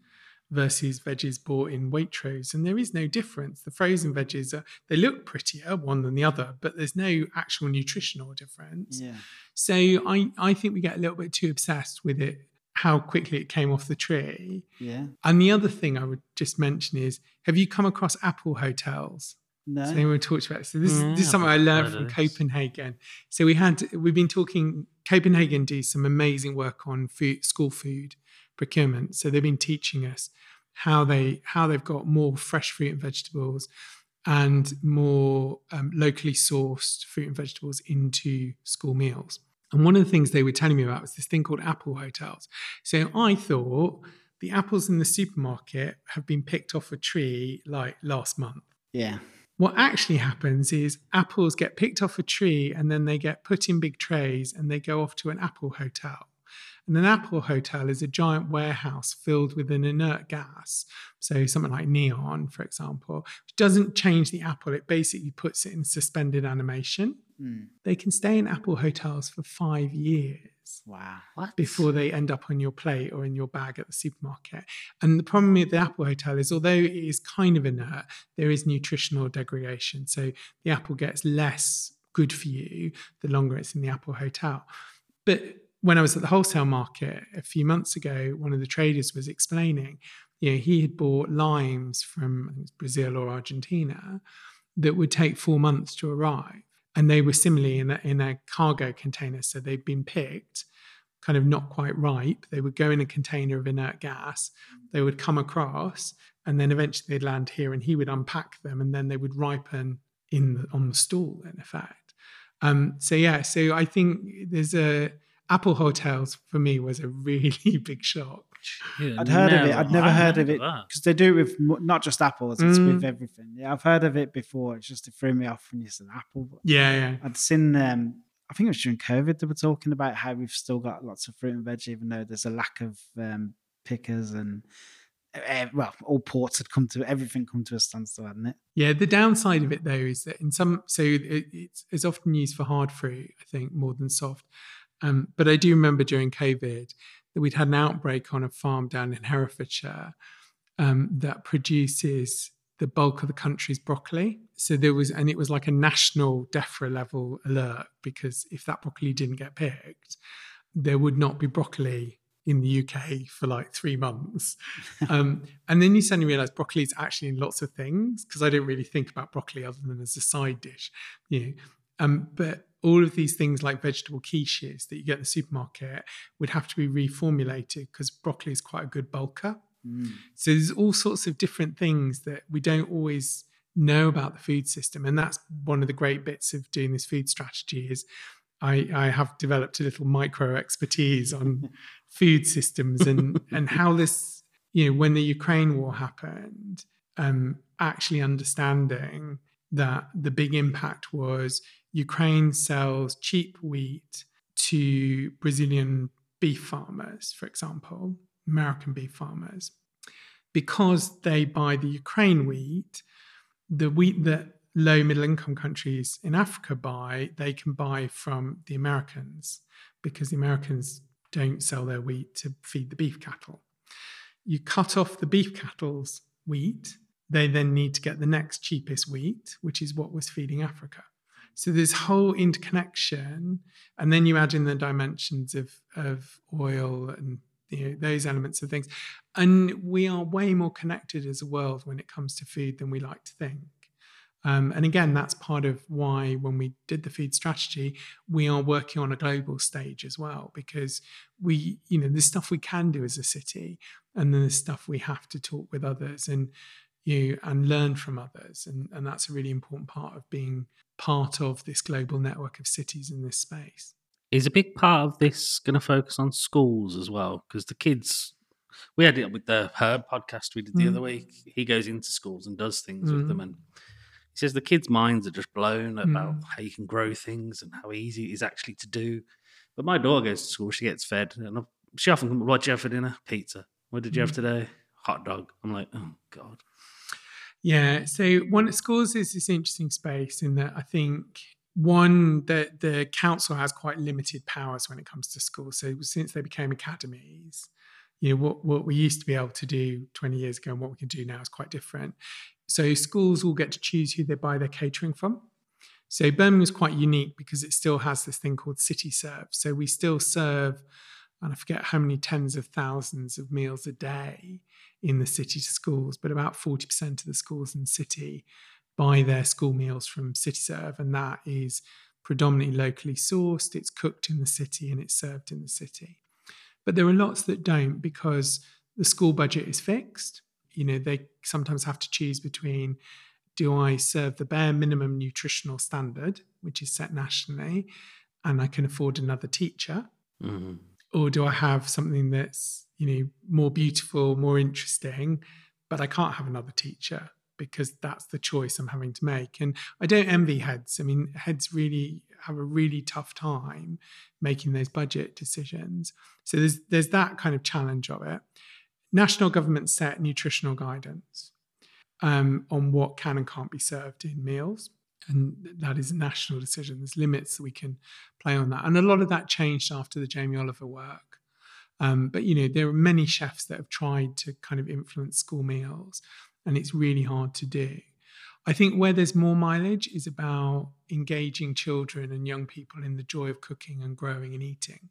versus veggies bought in Waitrose, and there is no difference. The frozen veggies are they look prettier one than the other, but there's no actual nutritional difference. Yeah. So I I think we get a little bit too obsessed with it how quickly it came off the tree. Yeah. And the other thing I would just mention is have you come across apple hotels? No. So anyone talks about it. So this, yeah, this is something I learned from Copenhagen. So we had we've been talking Copenhagen do some amazing work on food, school food procurement. So they've been teaching us how they how they've got more fresh fruit and vegetables and more um, locally sourced fruit and vegetables into school meals. And one of the things they were telling me about was this thing called apple hotels. So I thought the apples in the supermarket have been picked off a tree like last month. Yeah. What actually happens is apples get picked off a tree and then they get put in big trays and they go off to an apple hotel. And an Apple hotel is a giant warehouse filled with an inert gas. So, something like neon, for example, which doesn't change the apple, it basically puts it in suspended animation. Mm. They can stay in Apple hotels for five years. Wow. What? Before they end up on your plate or in your bag at the supermarket. And the problem with the Apple Hotel is, although it is kind of inert, there is nutritional degradation. So the apple gets less good for you the longer it's in the Apple Hotel. But when I was at the wholesale market a few months ago, one of the traders was explaining, you know, he had bought limes from Brazil or Argentina that would take four months to arrive. And they were similarly in a, in a cargo container. So they'd been picked, kind of not quite ripe. They would go in a container of inert gas. They would come across, and then eventually they'd land here, and he would unpack them, and then they would ripen in on the stall, in effect. Um, so yeah, so I think there's a Apple Hotels for me was a really big shock. Yeah, I'd heard of it. I'd never I heard of it because they do it with not just apples; it's Mm. with everything. Yeah, I've heard of it before. It's just it threw me off when you said apple. Yeah, yeah. I'd seen. Um, I think it was during COVID they were talking about how we've still got lots of fruit and veg, even though there's a lack of um, pickers and uh, well, all ports had come to everything come to a standstill, hadn't it? Yeah, the downside of it though is that in some, so it, it's, it's often used for hard fruit, I think, more than soft. Um, but I do remember during COVID that we'd had an outbreak on a farm down in Herefordshire um, that produces the bulk of the country's broccoli. So there was, and it was like a national DEFRA level alert because if that broccoli didn't get picked, there would not be broccoli in the UK for like three months. Um, and then you suddenly realize broccoli is actually in lots of things because I didn't really think about broccoli other than as a side dish, you know. Um, but all of these things like vegetable quiches that you get in the supermarket would have to be reformulated because broccoli is quite a good bulker. Mm. So there's all sorts of different things that we don't always know about the food system, and that's one of the great bits of doing this food strategy. Is I, I have developed a little micro expertise on food systems and and how this you know when the Ukraine war happened, um, actually understanding that the big impact was Ukraine sells cheap wheat to Brazilian beef farmers, for example, American beef farmers, because they buy the Ukraine wheat, the wheat that low middle income countries in Africa buy, they can buy from the Americans because the Americans don't sell their wheat to feed the beef cattle. You cut off the beef cattle's wheat, they then need to get the next cheapest wheat, which is what was feeding Africa. So there's whole interconnection, and then you add in the dimensions of of oil and you know, those elements of things, and we are way more connected as a world when it comes to food than we like to think. Um, and again, that's part of why when we did the food strategy, we are working on a global stage as well, because we, you know, there's stuff we can do as a city, and then there's stuff we have to talk with others and you and learn from others, and and that's a really important part of being part of this global network of cities in this space. Is a big part of this going to focus on schools as well? Because the kids, we had it with the Herb podcast we did the Mm. other week. He goes into schools and does things with them, Mm. and he says the kids' minds are just blown about Mm. how you can grow things and how easy it is actually to do. But my daughter goes to school; she gets fed, and she often, comes, "What did you have for dinner? Pizza. What did you have Mm. today? Hot dog." I'm like, "Oh God." Yeah. So one schools is this interesting space in that I think one that the council has quite limited powers when it comes to schools. So since they became academies, you know what what we used to be able to do 20 years ago and what we can do now is quite different. So schools all get to choose who they buy their catering from. So Birmingham is quite unique because it still has this thing called City Serve. So we still serve, and I forget how many tens of thousands of meals a day in the city to schools, but about 40% of the schools in the city buy their school meals from CityServe, and that is predominantly locally sourced. It's cooked in the city and it's served in the city. But there are lots that don't because the school budget is fixed. You know, they sometimes have to choose between do I serve the bare minimum nutritional standard, which is set nationally, and I can afford another teacher, Mhm. Or do I have something that's you know more beautiful, more interesting, but I can't have another teacher because that's the choice I'm having to make. And I don't envy heads. I mean, heads really have a really tough time making those budget decisions. So there's there's that kind of challenge of it. National government set nutritional guidance um, on what can and can't be served in meals. And that is a national decision. There's limits that we can play on that. And a lot of that changed after the Jamie Oliver work. Um, but you know, there are many chefs that have tried to kind of influence school meals, and it's really hard to do. I think where there's more mileage is about engaging children and young people in the joy of cooking and growing and eating.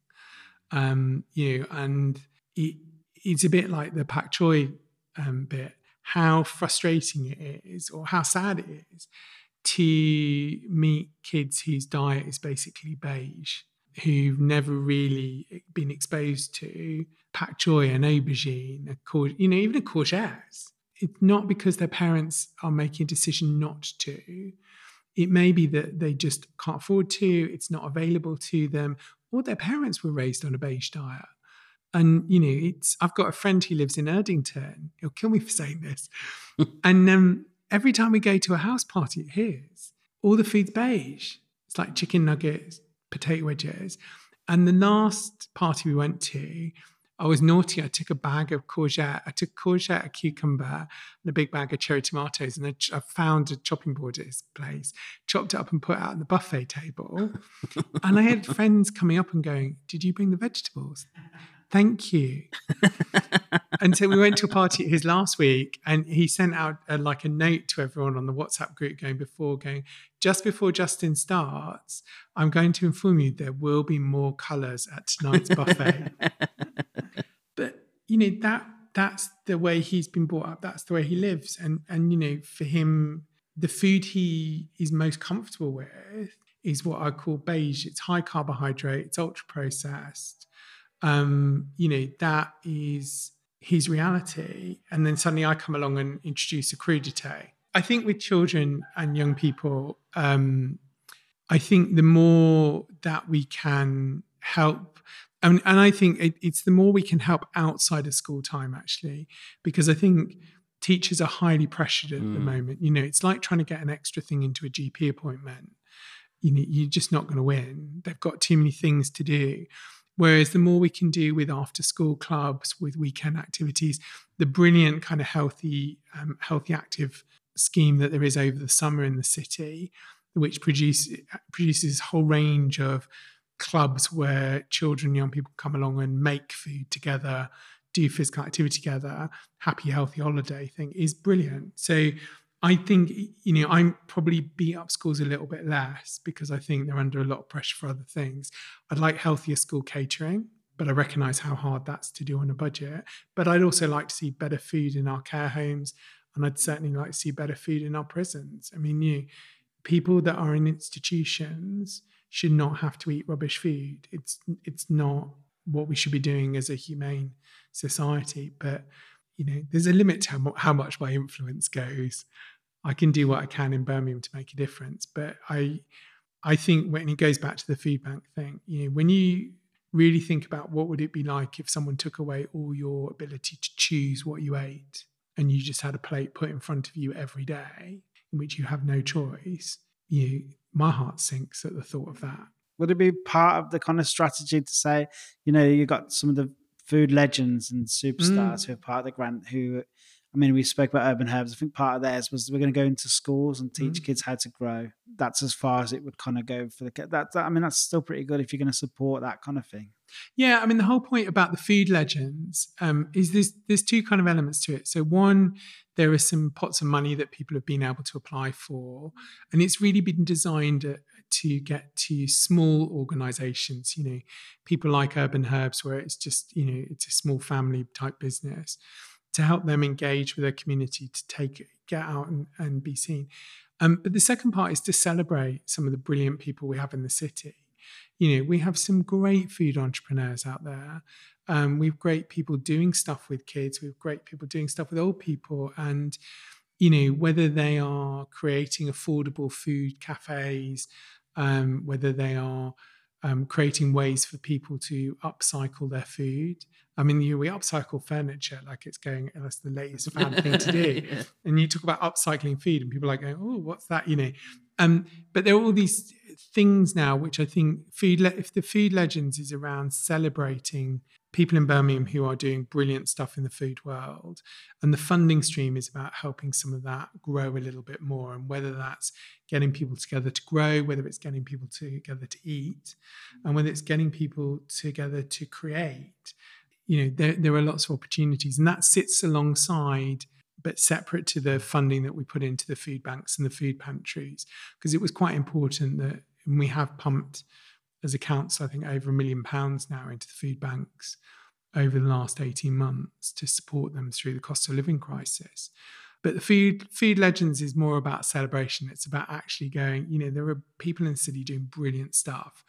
Um, you know, and it, it's a bit like the pak choi um, bit. How frustrating it is, or how sad it is, to meet kids whose diet is basically beige, who've never really been exposed to pak choi and aubergine, a cour- you know, even a courgette. It's not because their parents are making a decision not to. It may be that they just can't afford to, it's not available to them, or their parents were raised on a beige diet. And you know, it's I've got a friend who lives in Erdington. He'll kill me for saying this. and um, every time we go to a house party at his, all the food's beige. It's like chicken nuggets, potato wedges. And the last party we went to, I was naughty. I took a bag of courgette. I took courgette, a cucumber, and a big bag of cherry tomatoes. And I, I found a chopping board at his place, chopped it up and put it out on the buffet table. and I had friends coming up and going, Did you bring the vegetables? Thank you. and so we went to a party at his last week, and he sent out a, like a note to everyone on the WhatsApp group going before, going, just before Justin starts, I'm going to inform you there will be more colours at tonight's buffet. but you know that that's the way he's been brought up. That's the way he lives, and and you know for him, the food he is most comfortable with is what I call beige. It's high carbohydrate. It's ultra processed um, you know, that is his reality. And then suddenly I come along and introduce a crudité. I think with children and young people, um, I think the more that we can help, and, and I think it, it's the more we can help outside of school time, actually, because I think teachers are highly pressured at mm. the moment. You know, it's like trying to get an extra thing into a GP appointment. You know, you're just not going to win. They've got too many things to do. Whereas the more we can do with after school clubs, with weekend activities, the brilliant kind of healthy, um, healthy active scheme that there is over the summer in the city, which produce, produces a whole range of clubs where children, young people come along and make food together, do physical activity together, happy, healthy holiday thing is brilliant. So I think, you know, I'm probably beat up schools a little bit less because I think they're under a lot of pressure for other things. I'd like healthier school catering, but I recognize how hard that's to do on a budget. But I'd also like to see better food in our care homes. And I'd certainly like to see better food in our prisons. I mean, you people that are in institutions should not have to eat rubbish food. It's it's not what we should be doing as a humane society. But you know, there's a limit to how much my influence goes. I can do what I can in Birmingham to make a difference. But I, I think when it goes back to the food bank thing, you know, when you really think about what would it be like if someone took away all your ability to choose what you ate and you just had a plate put in front of you every day in which you have no choice, you my heart sinks at the thought of that. Would it be part of the kind of strategy to say, you know, you've got some of the food legends and superstars mm. who are part of the grant who I mean, we spoke about urban herbs. I think part of theirs was we're going to go into schools and teach mm. kids how to grow. That's as far as it would kind of go for the kid. That, that I mean, that's still pretty good if you're going to support that kind of thing. Yeah, I mean, the whole point about the food legends um, is there's there's two kind of elements to it. So one, there are some pots of money that people have been able to apply for, and it's really been designed uh, to get to small organisations. You know, people like Urban Herbs, where it's just you know it's a small family type business to help them engage with their community to take get out and, and be seen. Um, but the second part is to celebrate some of the brilliant people we have in the city. You know, we have some great food entrepreneurs out there. Um, we have great people doing stuff with kids. We have great people doing stuff with old people. And, you know, whether they are creating affordable food cafes, um, whether they are um, creating ways for people to upcycle their food. I mean, you, we upcycle furniture like it's going, that's the latest fad thing to do. yeah. And you talk about upcycling food, and people are like, going, oh, what's that? You know. Um, but there are all these things now, which I think food, le- if the food legends is around celebrating people in Birmingham who are doing brilliant stuff in the food world. And the funding stream is about helping some of that grow a little bit more. And whether that's getting people together to grow, whether it's getting people together to eat, and whether it's getting people together to create, you know, there, there are lots of opportunities. And that sits alongside but separate to the funding that we put into the food banks and the food pantries, because it was quite important that we have pumped as a council, I think over a million pounds now into the food banks over the last 18 months to support them through the cost of living crisis. But the food food legends is more about celebration. It's about actually going, you know, there are people in the city doing brilliant stuff.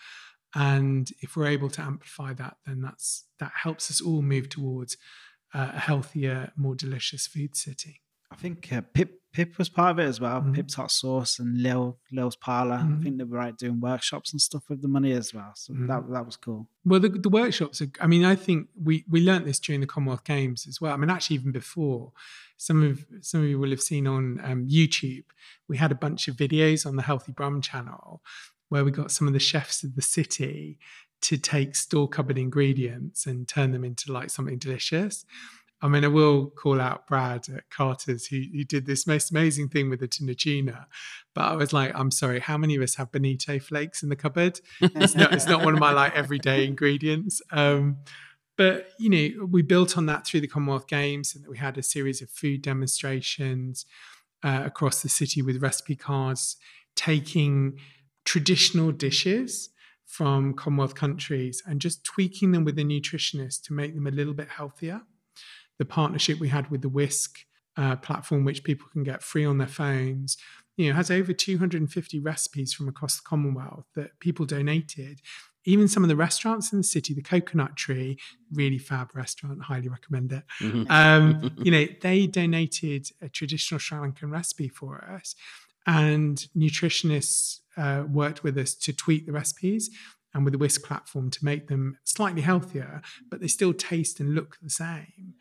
And if we're able to amplify that, then that's that helps us all move towards uh, a healthier, more delicious food city. I think uh, Pip Pip was part of it as well. Mhm. Pip's Hot Sauce and Lil Lil's Parlor. Mhm. I think they were out doing workshops and stuff with the money as well. So Mhm. that that was cool. Well, the, the workshops are, I mean, I think we, we learnt this during the Commonwealth Games as well. I mean, actually, even before, some of some of you will have seen on um, YouTube, we had a bunch of videos on the Healthy Brum channel where we got some of the chefs of the city to take store cupboard ingredients and turn them into like something delicious. I mean, I will call out Brad at Carter's who, who did this most amazing thing with the tuna. But I was like, I'm sorry, how many of us have bonito flakes in the cupboard? it's not it's not one of my like everyday ingredients um but you know we built on that through the commonwealth games and we had a series of food demonstrations uh, across the city with recipe cards taking traditional dishes from commonwealth countries and just tweaking them with a nutritionist to make them a little bit healthier the partnership we had with the whisk uh, platform which people can get free on their phones you know has over 250 recipes from across the commonwealth that people donated. Even some of the restaurants in the city the coconut tree really fab restaurant highly recommend it. Mhm. um, you know they donated a traditional sri lankan recipe for us and nutritionists uh, worked with us to tweak the recipes and with the whisk platform to make them slightly healthier but they still taste and look the same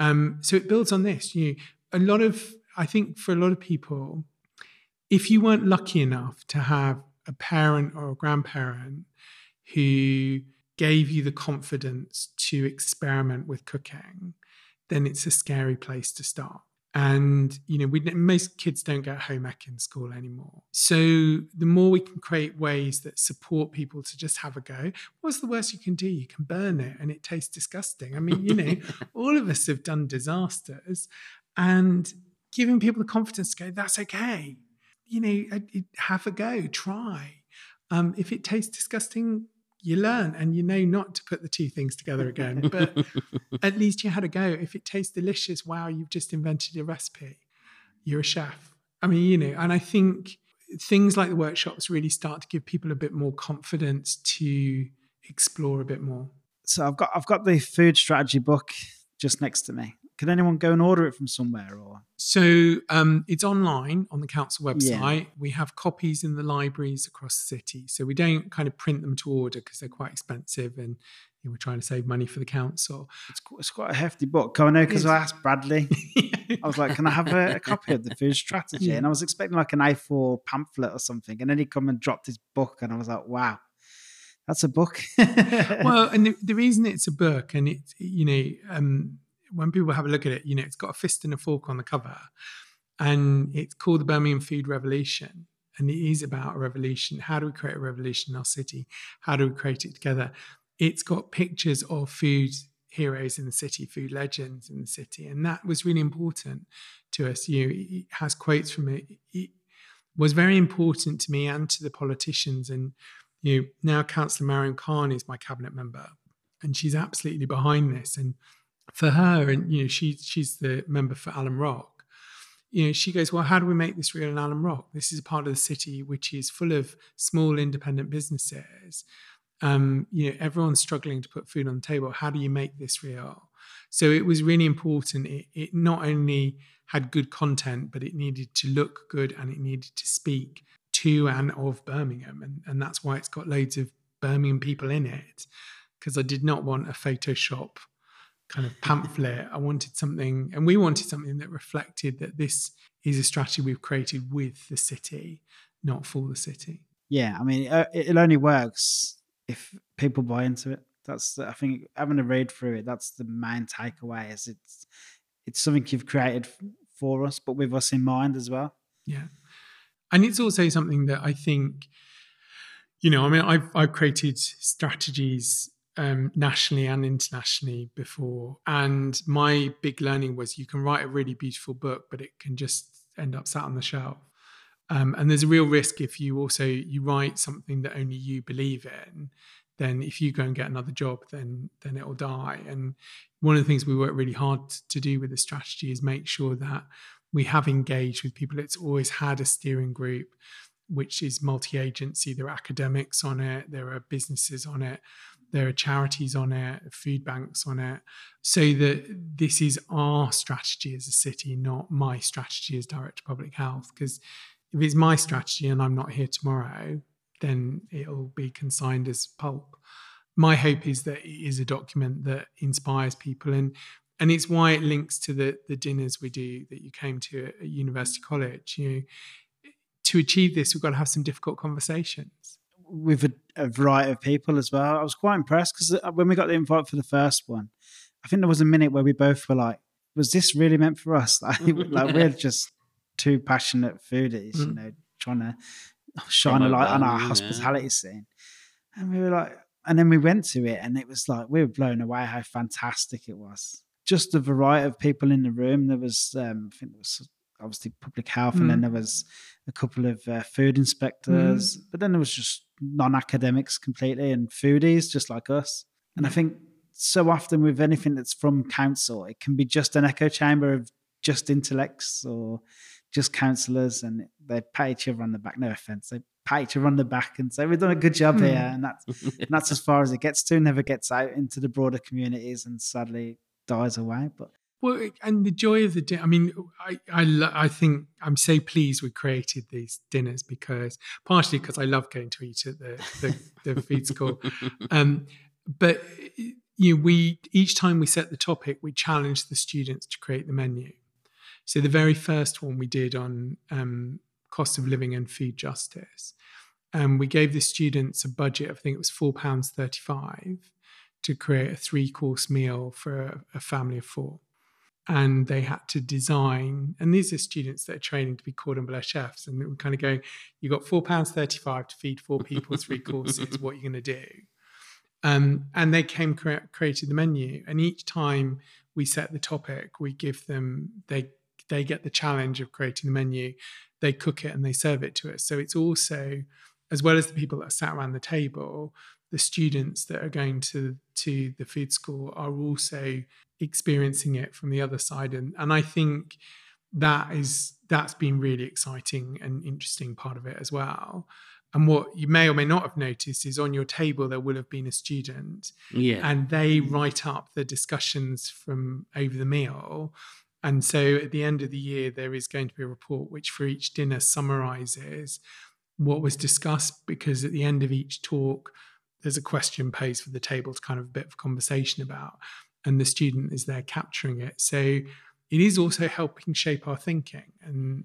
um, so it builds on this you a lot of i think for a lot of people if you weren't lucky enough to have a parent or a grandparent who gave you the confidence to experiment with cooking, then it's a scary place to start. And you know, we, most kids don't get home ec in school anymore. So the more we can create ways that support people to just have a go, what's the worst you can do? You can burn it, and it tastes disgusting. I mean, you know, all of us have done disasters, and giving people the confidence to go, that's okay. You know, have a go, try. Um, if it tastes disgusting, you learn and you know not to put the two things together again. But at least you had a go. If it tastes delicious, wow, you've just invented a recipe. You're a chef. I mean, you know, and I think things like the workshops really start to give people a bit more confidence to explore a bit more. So I've got I've got the food strategy book just next to me. Can anyone go and order it from somewhere or So um, it's online on the council Yeah. website. We have copies in the libraries across the city. So we don't kind of print them to order because they're quite expensive and you know, we're trying to save money for the council. it's it's quite a hefty book. I know because I asked Bradley. I was like, "Can I have a, a copy of the food strategy?" Yeah. And I was expecting like an A4 pamphlet or something, and then he come and dropped his book, and I was like, "Wow, that's a book." well, and the, the reason it's a book, and it, you know, um, when people have a look at it, you know, it's got a fist and a fork on the cover, and it's called the Birmingham Food Revolution, and it is about a revolution. How do we create a revolution in our city? How do we create it together? It's got pictures of food heroes in the city, food legends in the city, and that was really important to us. You know, it has quotes from it. It was very important to me and to the politicians, and you know, now Councillor Mariam Khan is my cabinet member, and she's absolutely behind this. And for her, and you know, she she's the member for Alum Rock. You know, she goes, well, how do we make this real in Alum Rock? This is a part of the city which is full of small independent businesses. Um, you know, everyone's struggling to put food on the table. How do you make this real? So it was really important. It, it not only had good content, but it needed to look good and it needed to speak to and of Birmingham. And, and that's why it's got loads of Birmingham people in it. Because I did not want a Photoshop kind of pamphlet. I wanted something, and we wanted something that reflected that this is a strategy we've created with the city, not for the city. yeah, I mean, uh, it, it only works if people buy into it. That's the, I think having a read through it. That's the main takeaway. Is it's it's something you've created for us, but with us in mind as well. Yeah. And it's also something that I think, you know, I mean, I've, I've created strategies um, nationally and internationally before. And my big learning was you can write a really beautiful book, but it can just end up sat on the shelf. Um, and there's a real risk if you also you write something that only you believe in then if you go and get another job then then it'll die and one of the things we work really hard to do with the strategy is make sure that we have engaged with people it's always had a steering group which is multi-agency there are academics on it there are businesses on it There are charities on it, food banks on it, so that this is our strategy as a city, not my strategy as director of public health. Because if it's my strategy and I'm not here tomorrow, then it'll be consigned as pulp. My hope is that it is a document that inspires people and and it's why it links to the the dinners we do that you came to at, University College. You know, to achieve this, we've got to have some difficult conversations with a, a variety of people as well. I was quite impressed because uh, when we got the invite for the first one, I think there was a minute where we both were like, "Was this really meant for us?" Like, like we're just two passionate foodies, mm. you know, trying to shine a light on our hospitality yeah. scene. And we were like, and then we went to it, and it was like we were blown away how fantastic it was. Just the variety of people in the room. There was, um, I think, there was obviously public health, mm. and then mm. there was a couple of uh, food inspectors, mm. but then there was just non-academics completely and foodies just like us. And I think so often with anything that's from council, it can be just an echo chamber of just intellects or just councillors, and they pat each other on the back. No offense, they pat each other on the back and say we've done a good job mm. here, and that's and that's as far as it gets to. Never gets out into the broader communities, and sadly dies away. But well, and the joy of the dinner. I mean, I, I, I think I'm so pleased we created these dinners because partially because I love going to eat at the the, the food school, um, but you know, we each time we set the topic, we challenge the students to create the menu. So the very first one we did on um, cost of living and food justice, um, we gave the students a budget. I think it was four pounds thirty-five to create a three-course meal for a, a family of four and they had to design and these are students that are training to be cordon bleu chefs and we're kind of go you got four pounds 35 to feed four people three courses what are you going to do? Um, and they came cre- created the menu and each time we set the topic we give them they they get the challenge of creating the menu. They cook it and they serve it to us. So it's also as well as the people that are sat around the table the students that are going to to the food school are also experiencing it from the other side and and I think that is that's been really exciting and interesting part of it as well. And what you may or may not have noticed is on your table there will have been a student yeah. and they write up the discussions from over the meal. And so at the end of the year there is going to be a report which for each dinner summarizes what was discussed because at the end of each talk there's a question posed for the table to kind of a bit of conversation about and the student is there capturing it. So it is also helping shape our thinking. And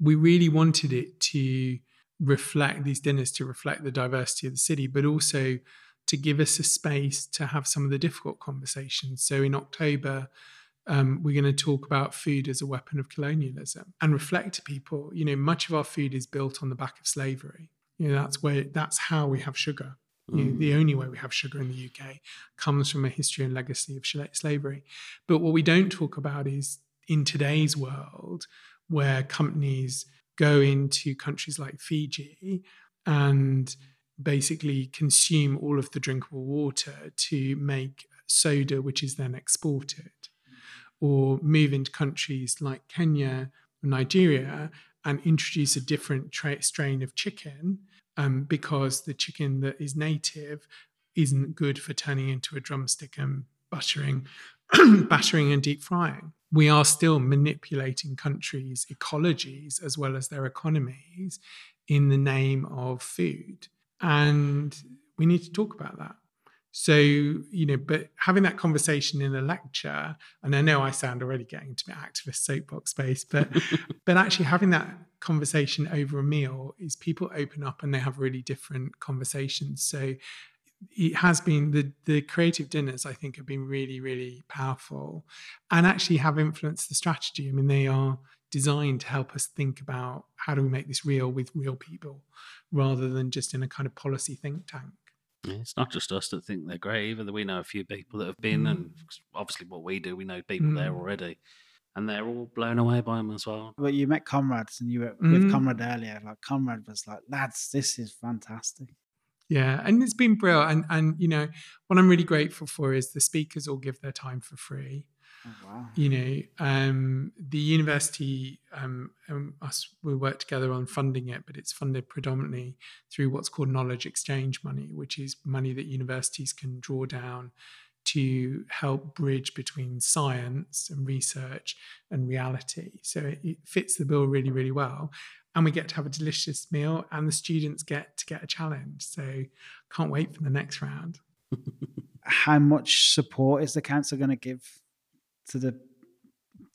we really wanted it to reflect these dinners to reflect the diversity of the city, but also to give us a space to have some of the difficult conversations. So in October, um, we're going to talk about food as a weapon of colonialism and reflect to people, you know, much of our food is built on the back of slavery. You know, that's where that's how we have sugar. You know, the only way we have sugar in the UK comes from a history and legacy of slavery. But what we don't talk about is in today's world, where companies go into countries like Fiji and basically consume all of the drinkable water to make soda, which is then exported, or move into countries like Kenya or Nigeria and introduce a different tra- strain of chicken um, because the chicken that is native isn't good for turning into a drumstick and buttering, battering and deep frying. We are still manipulating countries' ecologies as well as their economies in the name of food. And we need to talk about that. So, you know, but having that conversation in a lecture, and I know I sound already getting into my activist soapbox space, but but actually having that conversation over a meal is people open up and they have really different conversations. So it has been the the creative dinners I think have been really, really powerful and actually have influenced the strategy. I mean, they are designed to help us think about how do we make this real with real people rather than just in a kind of policy think tank. It's not just us that think they're great either. We know a few people that have been, mm. and obviously what we do, we know people mm. there already, and they're all blown away by them as well. But you met comrades, and you were mm. with Comrade earlier. Like Comrade was like, "Lads, this is fantastic." Yeah, and it's been brilliant. And and you know what I'm really grateful for is the speakers all give their time for free. Oh, wow. You know, um, the university, um, um, us, we work together on funding it, but it's funded predominantly through what's called knowledge exchange money, which is money that universities can draw down to help bridge between science and research and reality. So it, it fits the bill really, really well. And we get to have a delicious meal, and the students get to get a challenge. So can't wait for the next round. How much support is the council going to give to the?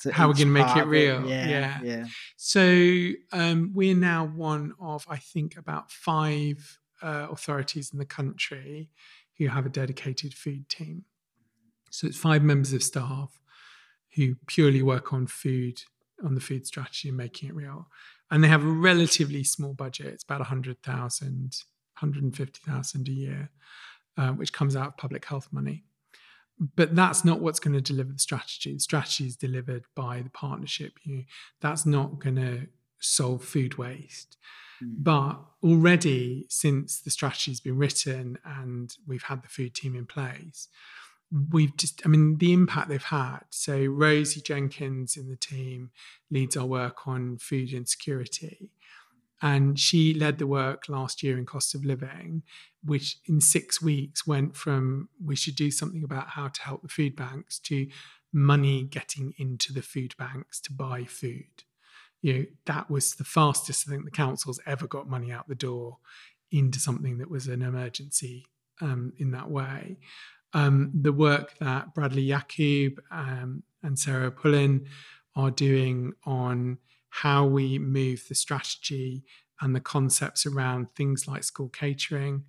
To How we're gonna make it real, Yeah, yeah. yeah. So um, we're now one of, I think, about five uh, authorities in the country who have a dedicated food team. So it's five members of staff who purely work on food, on the food strategy and making it real. And they have a relatively small budget. It's about 100,000, 150,000 a year, uh, which comes out of public health money. But that's not what's going to deliver the strategy. The strategy is delivered by the partnership. You that's not going to solve food waste. Hmm. But already, since the strategy's been written and we've had the food team in place, we've just, I mean, the impact they've had. So, Rosie Jenkins in the team leads our work on food insecurity. And she led the work last year in cost of living, which in six weeks went from we should do something about how to help the food banks to money getting into the food banks to buy food you know that was the fastest I think the council's ever got money out the door into something that was an emergency um, in that way. Um, the work that Bradley Yakub um, and Sarah Pullin are doing on how we move the strategy and the concepts around things like school catering.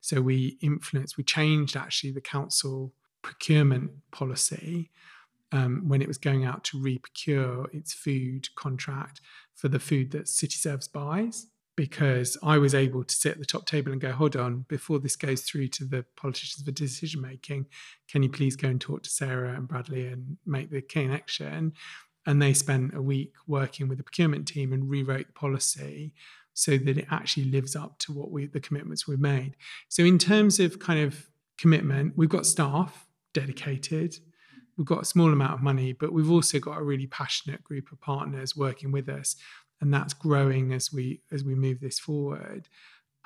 So we influenced, we changed actually the council procurement policy um, when it was going out to re-procure its food contract for the food that City Serves buys, because I was able to sit at the top table and go, hold on, before this goes through to the politicians for decision making, can you please go and talk to Sarah and Bradley and make the connection? And they spent a week working with the procurement team and rewrote the policy so that it actually lives up to what we the commitments we've made. So in terms of kind of commitment, we've got staff dedicated we've got a small amount of money, but we've also got a really passionate group of partners working with us, and that's growing as we as we move this forward.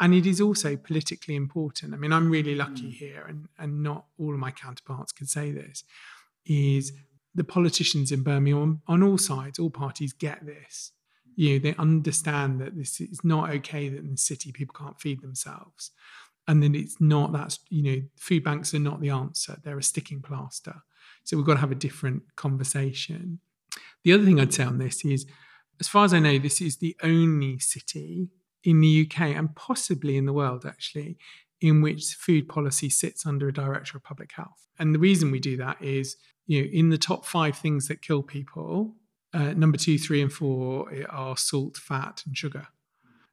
And it is also politically important. I mean, I'm really lucky mm. here, and and not all of my counterparts can say this. Is the politicians in Birmingham on all sides, all parties get this. You know, they understand that this is not okay that in the city people can't feed themselves. And then it's not that, you know, food banks are not the answer. They're a sticking plaster. So we've got to have a different conversation. The other thing I'd say on this is, as far as I know, this is the only city in the UK and possibly in the world actually in which food policy sits under a director of public health. And the reason we do that is, you know, in the top five things that kill people, uh, number two, three, and four are salt, fat, and sugar.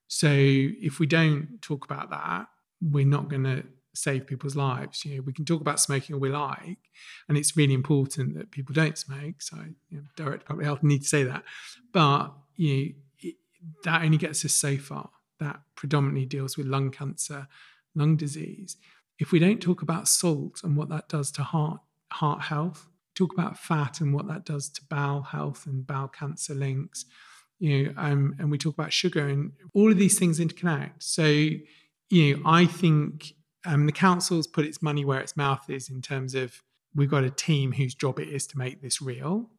So if we don't talk about that, we're not going to save people's lives. You know, we can talk about smoking all we like, and it's really important that people don't smoke. So, you know, direct public health need to say that, but you know, it, that only gets us so far. That predominantly deals with lung cancer, lung disease. If we don't talk about salt and what that does to heart heart health, talk about fat and what that does to bowel health and bowel cancer links. You know, um, and we talk about sugar and all of these things interconnect. So, you know, I think um, the council's put its money where its mouth is in terms of we've got a team whose job it is to make this real.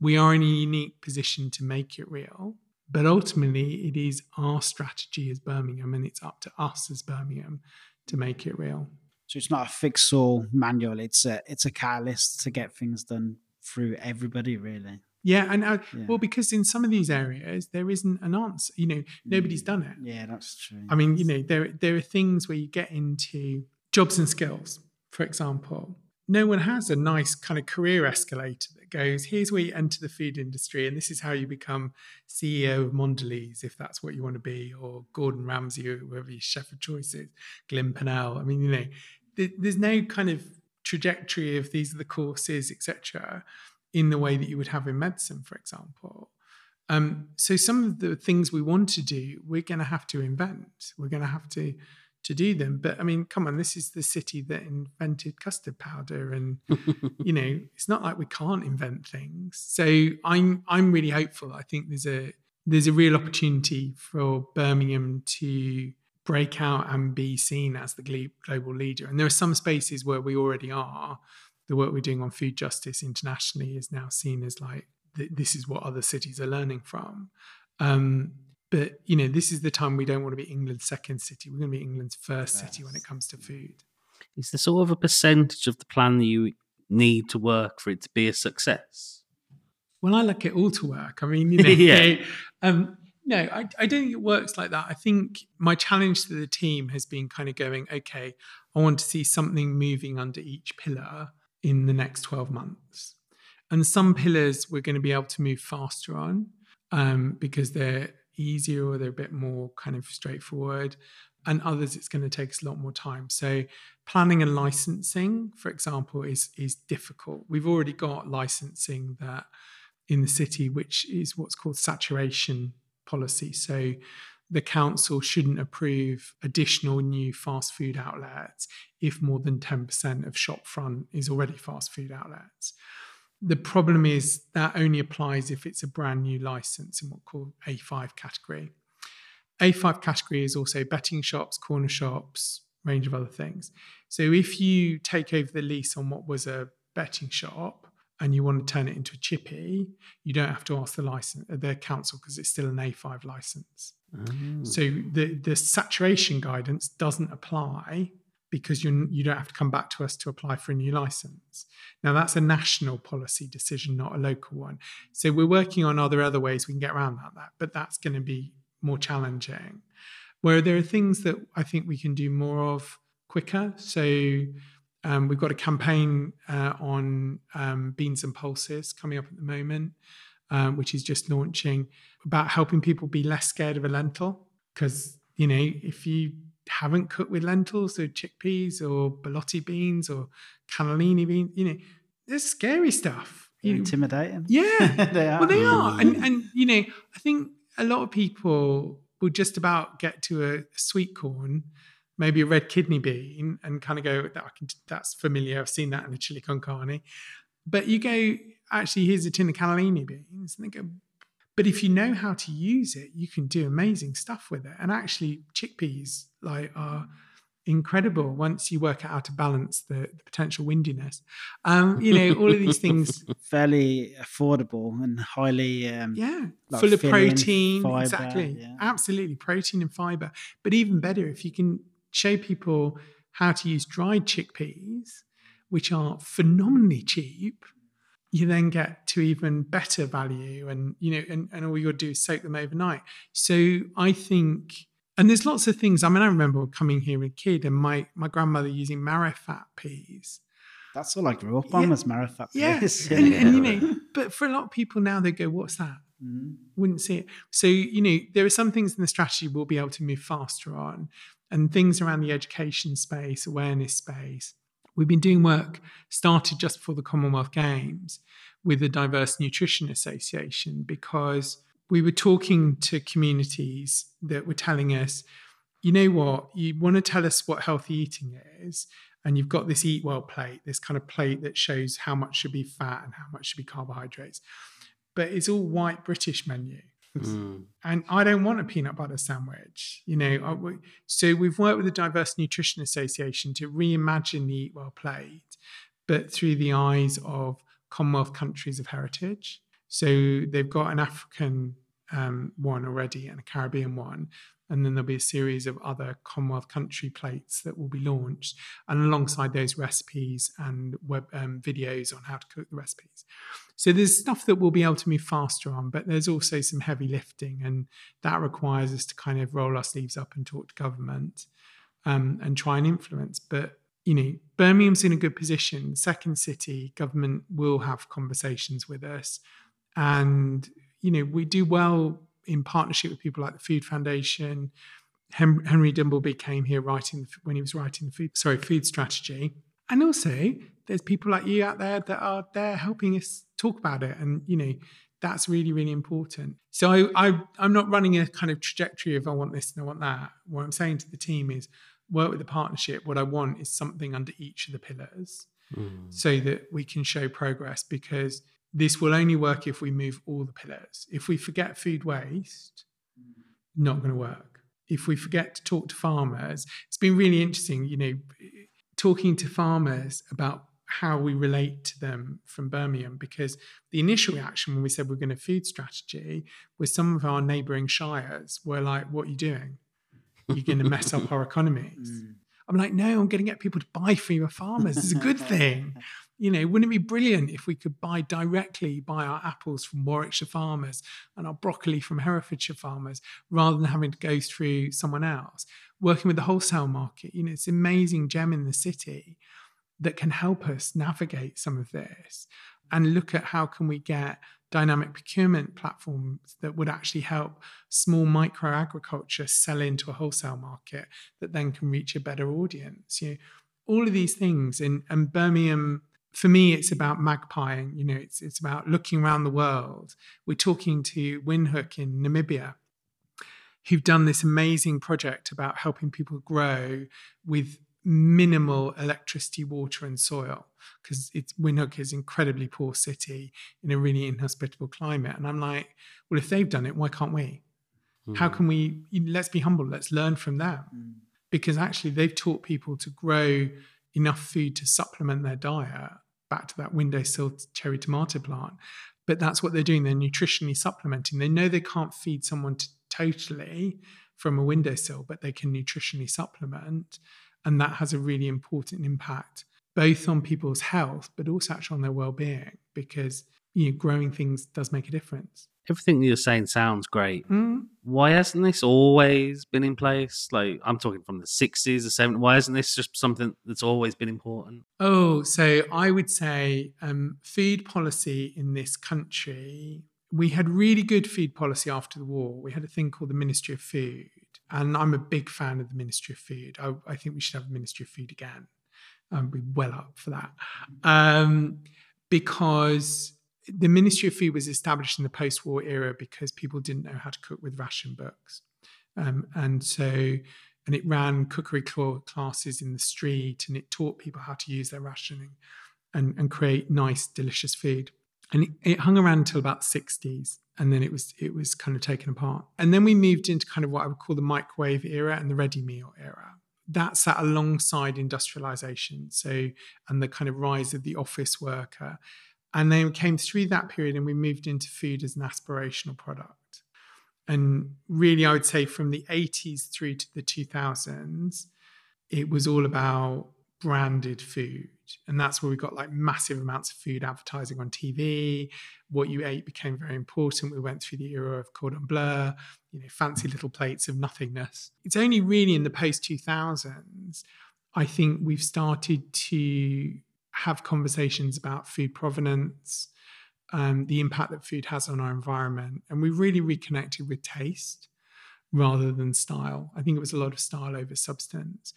We are in a unique position to make it real, but ultimately it is our strategy as Birmingham, and it's up to us as Birmingham to make it real. So it's not a fix all manual. It's a it's a catalyst to get things done through everybody, really. Yeah, and uh, Yeah. well, because in some of these areas there isn't an answer. You know, nobody's done it. Yeah, that's true. I mean, you know, there there are things where you get into jobs and skills, for example. No one has a nice kind of career escalator that goes, here's where you enter the food industry, and this is how you become CEO of Mondelez, if that's what you want to be, or Gordon Ramsay, or whoever your chef of choice is, Glynn Purnell. I mean, you know, th- there's no kind of trajectory of these are the courses, etc., in the way that you would have in medicine, for example. Um, so some of the things we want to do, we're going to have to invent. We're going to have to to do them. But I mean, come on, this is the city that invented custard powder, and you know, it's not like we can't invent things. So I'm I'm really hopeful. I think there's a there's a real opportunity for Birmingham to break out and be seen as the global leader. And there are some spaces where we already are. The work we're doing on food justice internationally is now seen as like this is what other cities are learning from. Um, but you know, this is the time we don't want to be England's second city. We're going to be England's first city when it comes to food. Is there sort of a percentage of the plan that you need to work for it to be a success? Well, I like it all to work. I mean, you know, yeah. um, no, I, I don't think it works like that. I think my challenge to the team has been kind of going, okay, I want to see something moving under each pillar in the next 12 months. And some pillars we're going to be able to move faster on um, because they're easier or they're a bit more kind of straightforward. And others, it's going to take us a lot more time. So, planning and licensing, for example, is is difficult. We've already got licensing that in the city, which is what's called saturation policy. So, the council shouldn't approve additional new fast food outlets if more than 10% of shop front is already fast food outlets. The problem is that only applies if it's a brand new license in what's called A5 category. A5 category is also betting shops, corner shops, range of other things. So if you take over the lease on what was a betting shop and you want to turn it into a chippy, you don't have to ask the license, the council because it's still an A5 license. Oh. So the the saturation guidance doesn't apply because you you don't have to come back to us to apply for a new license. Now that's a national policy decision, not a local one. So we're working on other other ways we can get around that, that but that's going to be more challenging. Where there are things that I think we can do more of quicker. So um, we've got a campaign uh, on um, beans and pulses coming up at the moment, um, which is just launching about helping people be less scared of a lentil. Because you know, if you haven't cooked with lentils or chickpeas or borlotti beans or cannellini beans, you know, there's scary stuff. You, intimidating. Yeah, they are. Well, they are, and and you know, I think a lot of people will just about get to a sweet corn, maybe a red kidney bean, and kind of go, "That I can, that's familiar. I've seen that in a chili con carne." But you go, actually, here's a tin of cannellini beans, and they go, but if you know how to use it, you can do amazing stuff with it. And actually, chickpeas like are incredible once you work out how to balance the, the potential windiness. Um, you know, all of these things fairly affordable and highly um, yeah, like full of protein. Fiber, exactly, yeah. absolutely protein and fiber. But even better, if you can show people how to use dried chickpeas, which are phenomenally cheap. You then get to even better value and you know and, and all you got to do is soak them overnight. So i think and there's lots of things. I mean i remember coming here as a kid and my my grandmother using marrowfat peas. That's all i grew up on yeah. was marrowfat peas. Yeah. and, and, you know but for a lot of people now they go what's that? Mm. wouldn't see it. So you know there are some things in the strategy we'll be able to move faster on and things around the education space awareness space We've been doing work started just before the Commonwealth Games with the Diverse Nutrition Association because we were talking to communities that were telling us, you know what, you want to tell us what healthy eating is, and you've got this eat well plate, this kind of plate that shows how much should be fat and how much should be carbohydrates. But it's all white British menu. Mm. And I don't want a peanut butter sandwich, you know. So we've worked with the Diverse Nutrition Association to reimagine the Eat Well plate, but through the eyes of Commonwealth countries of heritage. So they've got an African um, one already and a Caribbean one. And then there'll be a series of other Commonwealth country plates that will be launched, and alongside those recipes and web um, videos on how to cook the recipes. So there's stuff that we'll be able to move faster on, but there's also some heavy lifting, and that requires us to kind of roll our sleeves up and talk to government um, and try and influence. But you know, Birmingham's in a good position. Second city government will have conversations with us, and you know, we do well in partnership with people like the Food Foundation. Henry Dimbleby came here writing when he was writing the food, sorry, food strategy. And also, there's people like you out there that are there helping us talk about it, and you know that's really really important. So I, I I'm not running a kind of trajectory of I want this and I want that. What I'm saying to the team is, work with the partnership, what I want is something under each of the pillars Mm. so that we can show progress because this will only work if we move all the pillars. If we forget food waste, not going to work. If we forget to talk to farmers, it's been really interesting, you know, talking to farmers about how we relate to them from Birmingham because the initial reaction when we said we're going to food strategy was some of our neighboring shires were like, What are you doing? You're going to mess up our mm. economies. I'm like, no, I'm going to get people to buy from your farmers. It's a good thing. You know, wouldn't it be brilliant if we could buy directly buy our apples from Warwickshire farmers and our broccoli from Herefordshire farmers rather than having to go through someone else? Working with the wholesale market, you know, it's an amazing gem in the city that can help us navigate some of this and look at how can we get dynamic procurement platforms that would actually help small micro agriculture sell into a wholesale market that then can reach a better audience you know. All of these things and, and birmingham for me it's about magpieing you know it's, it's about looking around the world. We're talking to windhoek in namibia who've done this amazing project about helping people grow with minimal electricity, water, and soil because it's Windhoek is incredibly poor city in a really inhospitable climate. And I'm like, well, if they've done it, why can't we? How hmm. can we? Let's be humble. Let's learn from them hmm. because actually they've taught people to grow enough food to supplement their diet. Back to that windowsill cherry tomato plant, but that's what they're doing. They're nutritionally supplementing. They know they can't feed someone to totally from a windowsill, but they can nutritionally supplement and that has a really important impact both on people's health but also actually on their well-being because you know growing things does make a difference Everything you're saying sounds great. mm. Why hasn't this always been in place? Like I'm talking from the 60s, the 70s. Why isn't this just something that's always been important? oh so i would say um, food policy in this country we had really good food policy after the war we had a thing called the ministry of food and i'm a big fan of the ministry of food i, I think we should have a ministry of food again i'd be well up for that um, because the Ministry of Food was established in the post war era because people didn't know how to cook with ration books. Um, and so, and it ran cookery classes in the street and it taught people how to use their rationing and, and create nice, delicious food. And it, it hung around until about the 60s. And then it was it was kind of taken apart. And then we moved into kind of what I would call the microwave era and the ready meal era. That sat alongside industrialization so and the kind of rise of the office worker. And then came through that period and we moved into food as an aspirational product. And really i would say from the 80s through to the 2000s it was all about branded food and that's where we got like massive amounts of food advertising on tv what you ate became very important. We went through the era of cordon bleu you know fancy little plates of nothingness. It's only really in the post 2000s i think we've started to have conversations about food provenance um, the impact that food has on our environment and we really reconnected with taste rather than style. I think it was a lot of style over substance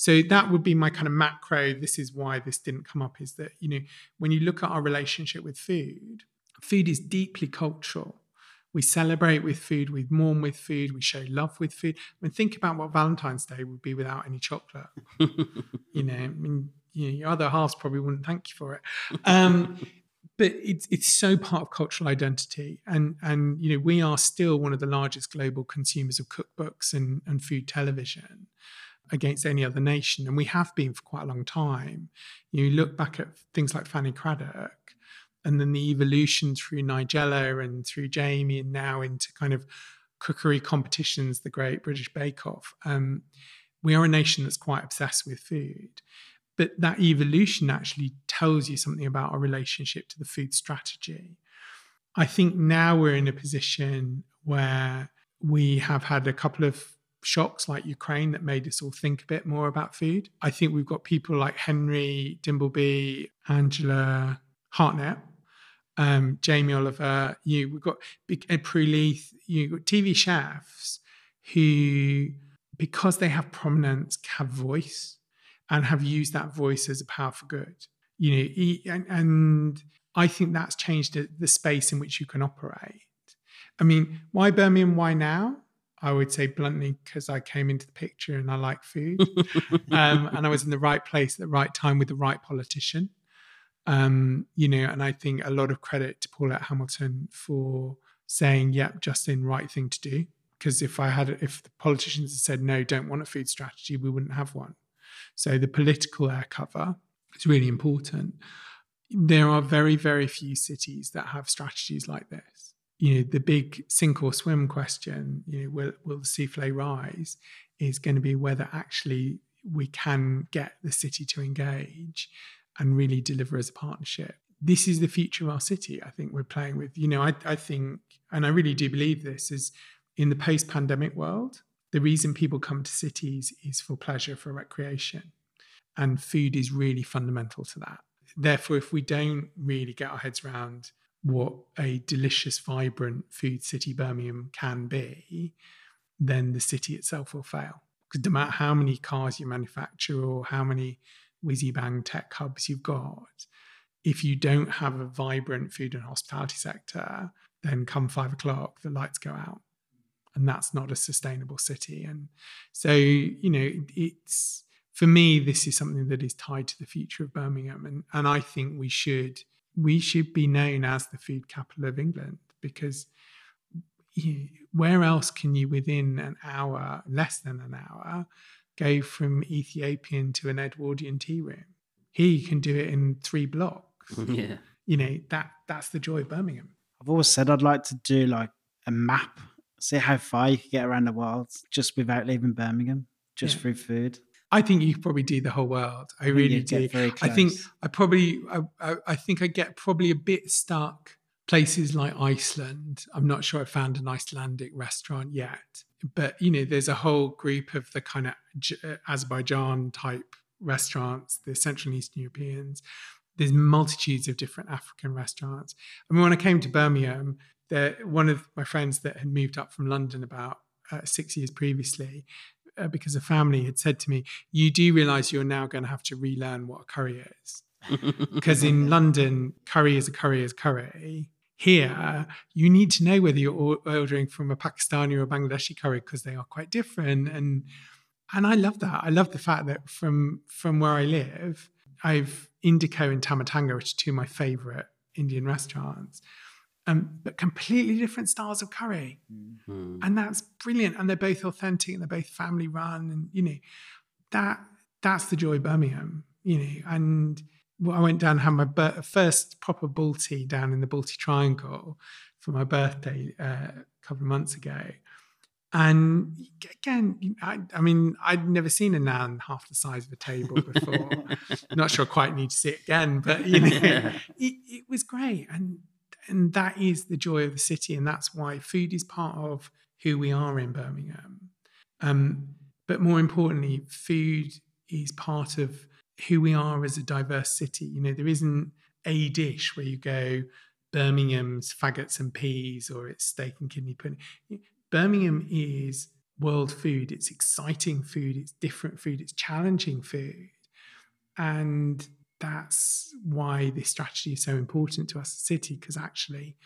so that would be my kind of macro this is why this didn't come up is that you know when you look at our relationship with food food is deeply cultural. We celebrate with food we mourn with food we show love with food. I mean think about what valentine's day would be without any chocolate. You know i mean you know, your other halves probably wouldn't thank you for it. Um, but it's it's so part of cultural identity. And and you know we are still one of the largest global consumers of cookbooks and, and food television against any other nation and we have been for quite a long time you look back at things like fanny cradock and then the evolution through nigella and through jamie and now into kind of cookery competitions the great british bake off um, we are a nation that's quite obsessed with food but that evolution actually tells you something about our relationship to the food strategy. I think now we're in a position where we have had a couple of shocks like Ukraine that made us all think a bit more about food. I think we've got people like Henry Dimbleby, Angela Hartnett, um, Jamie Oliver. You we've got Ed Prue-Leith. You got TV chefs who, because they have prominence, have voice and have used that voice as a power for good. You know, and, and I think that's changed the space in which you can operate. I mean, why Birmingham? Why now? I would say bluntly because I came into the picture and I like food, um, and I was in the right place at the right time with the right politician. Um, you know, and I think a lot of credit to Paulette Hamilton for saying, "Yep, Justin, right thing to do." Because if I had, if the politicians had said no, don't want a food strategy, we wouldn't have one. So the political air cover is really important. There are very, very few cities that have strategies like this. You know, the big sink or swim question, you know, will, will the souffle rise, is going to be whether actually we can get the city to engage and really deliver as a partnership. This is the future of our city, I think we're playing with. You know, I, I think, and I really do believe this, is in the post pandemic world, the reason people come to cities is for pleasure, for recreation. And food is really fundamental to that. Therefore, if we don't really get our heads around what a delicious, vibrant food city Birmingham can be, then the city itself will fail. Because no matter how many cars you manufacture or how many whizzy bang tech hubs you've got, if you don't have a vibrant food and hospitality sector, then come five o'clock, the lights go out and that's not a sustainable city. And so, you know, it's for me, this is something that is tied to the future of Birmingham, and and I think we should we should be known as the food capital of England because you, where else can you within an hour, less than an hour, go from Ethiopian to an Edwardian tea room? Here you can do it in three blocks. Yeah. You know that that's the joy of Birmingham. I've always said I'd like to do like a map see how far you can get around the world just without leaving Birmingham, just Yeah. through food. I think you could probably do the whole world. I, think really do. I think. I probably I, I, I think I get probably a bit stuck places like Iceland. I'm not sure I found an Icelandic restaurant yet, but you know, there's a whole group of the kind of J- uh, Azerbaijan type restaurants, the Central and Eastern Europeans. There's multitudes of different African restaurants. I mean, when I came to Birmingham, there one of my friends that had moved up from London about uh, six years previously, uh, because a family had said to me, "You do realise you're now going to have to relearn what a curry is." because in London, curry is a curry is curry. Here, you need to know whether you're ordering from a Pakistani or a Bangladeshi curry because they are quite different. And and I love that. I love the fact that from from where I live, I've Indico and Tamatanga, which are two of my favorite Indian restaurants, um, but completely different styles of curry. Mm. and that's brilliant. And they're both authentic and they're both family run and you know that that's the joy of birmingham you know. And i went down and had my bir- first proper balti down in the balti triangle for my birthday uh, a couple of months ago. And again I, I mean i'd never seen a nan half the size of a table before. Not sure I quite need to see it again but you know it, it was great. And and that is the joy of the city and that's why food is part of who we are in birmingham. Um, but more importantly food is part of who we are as a diverse city. You know there isn't a dish where you go birmingham's faggots and peas or it's steak and kidney pudding. Birmingham is world food. It's exciting food. It's different food. It's challenging food. And that's why this strategy is so important to us as a city because actually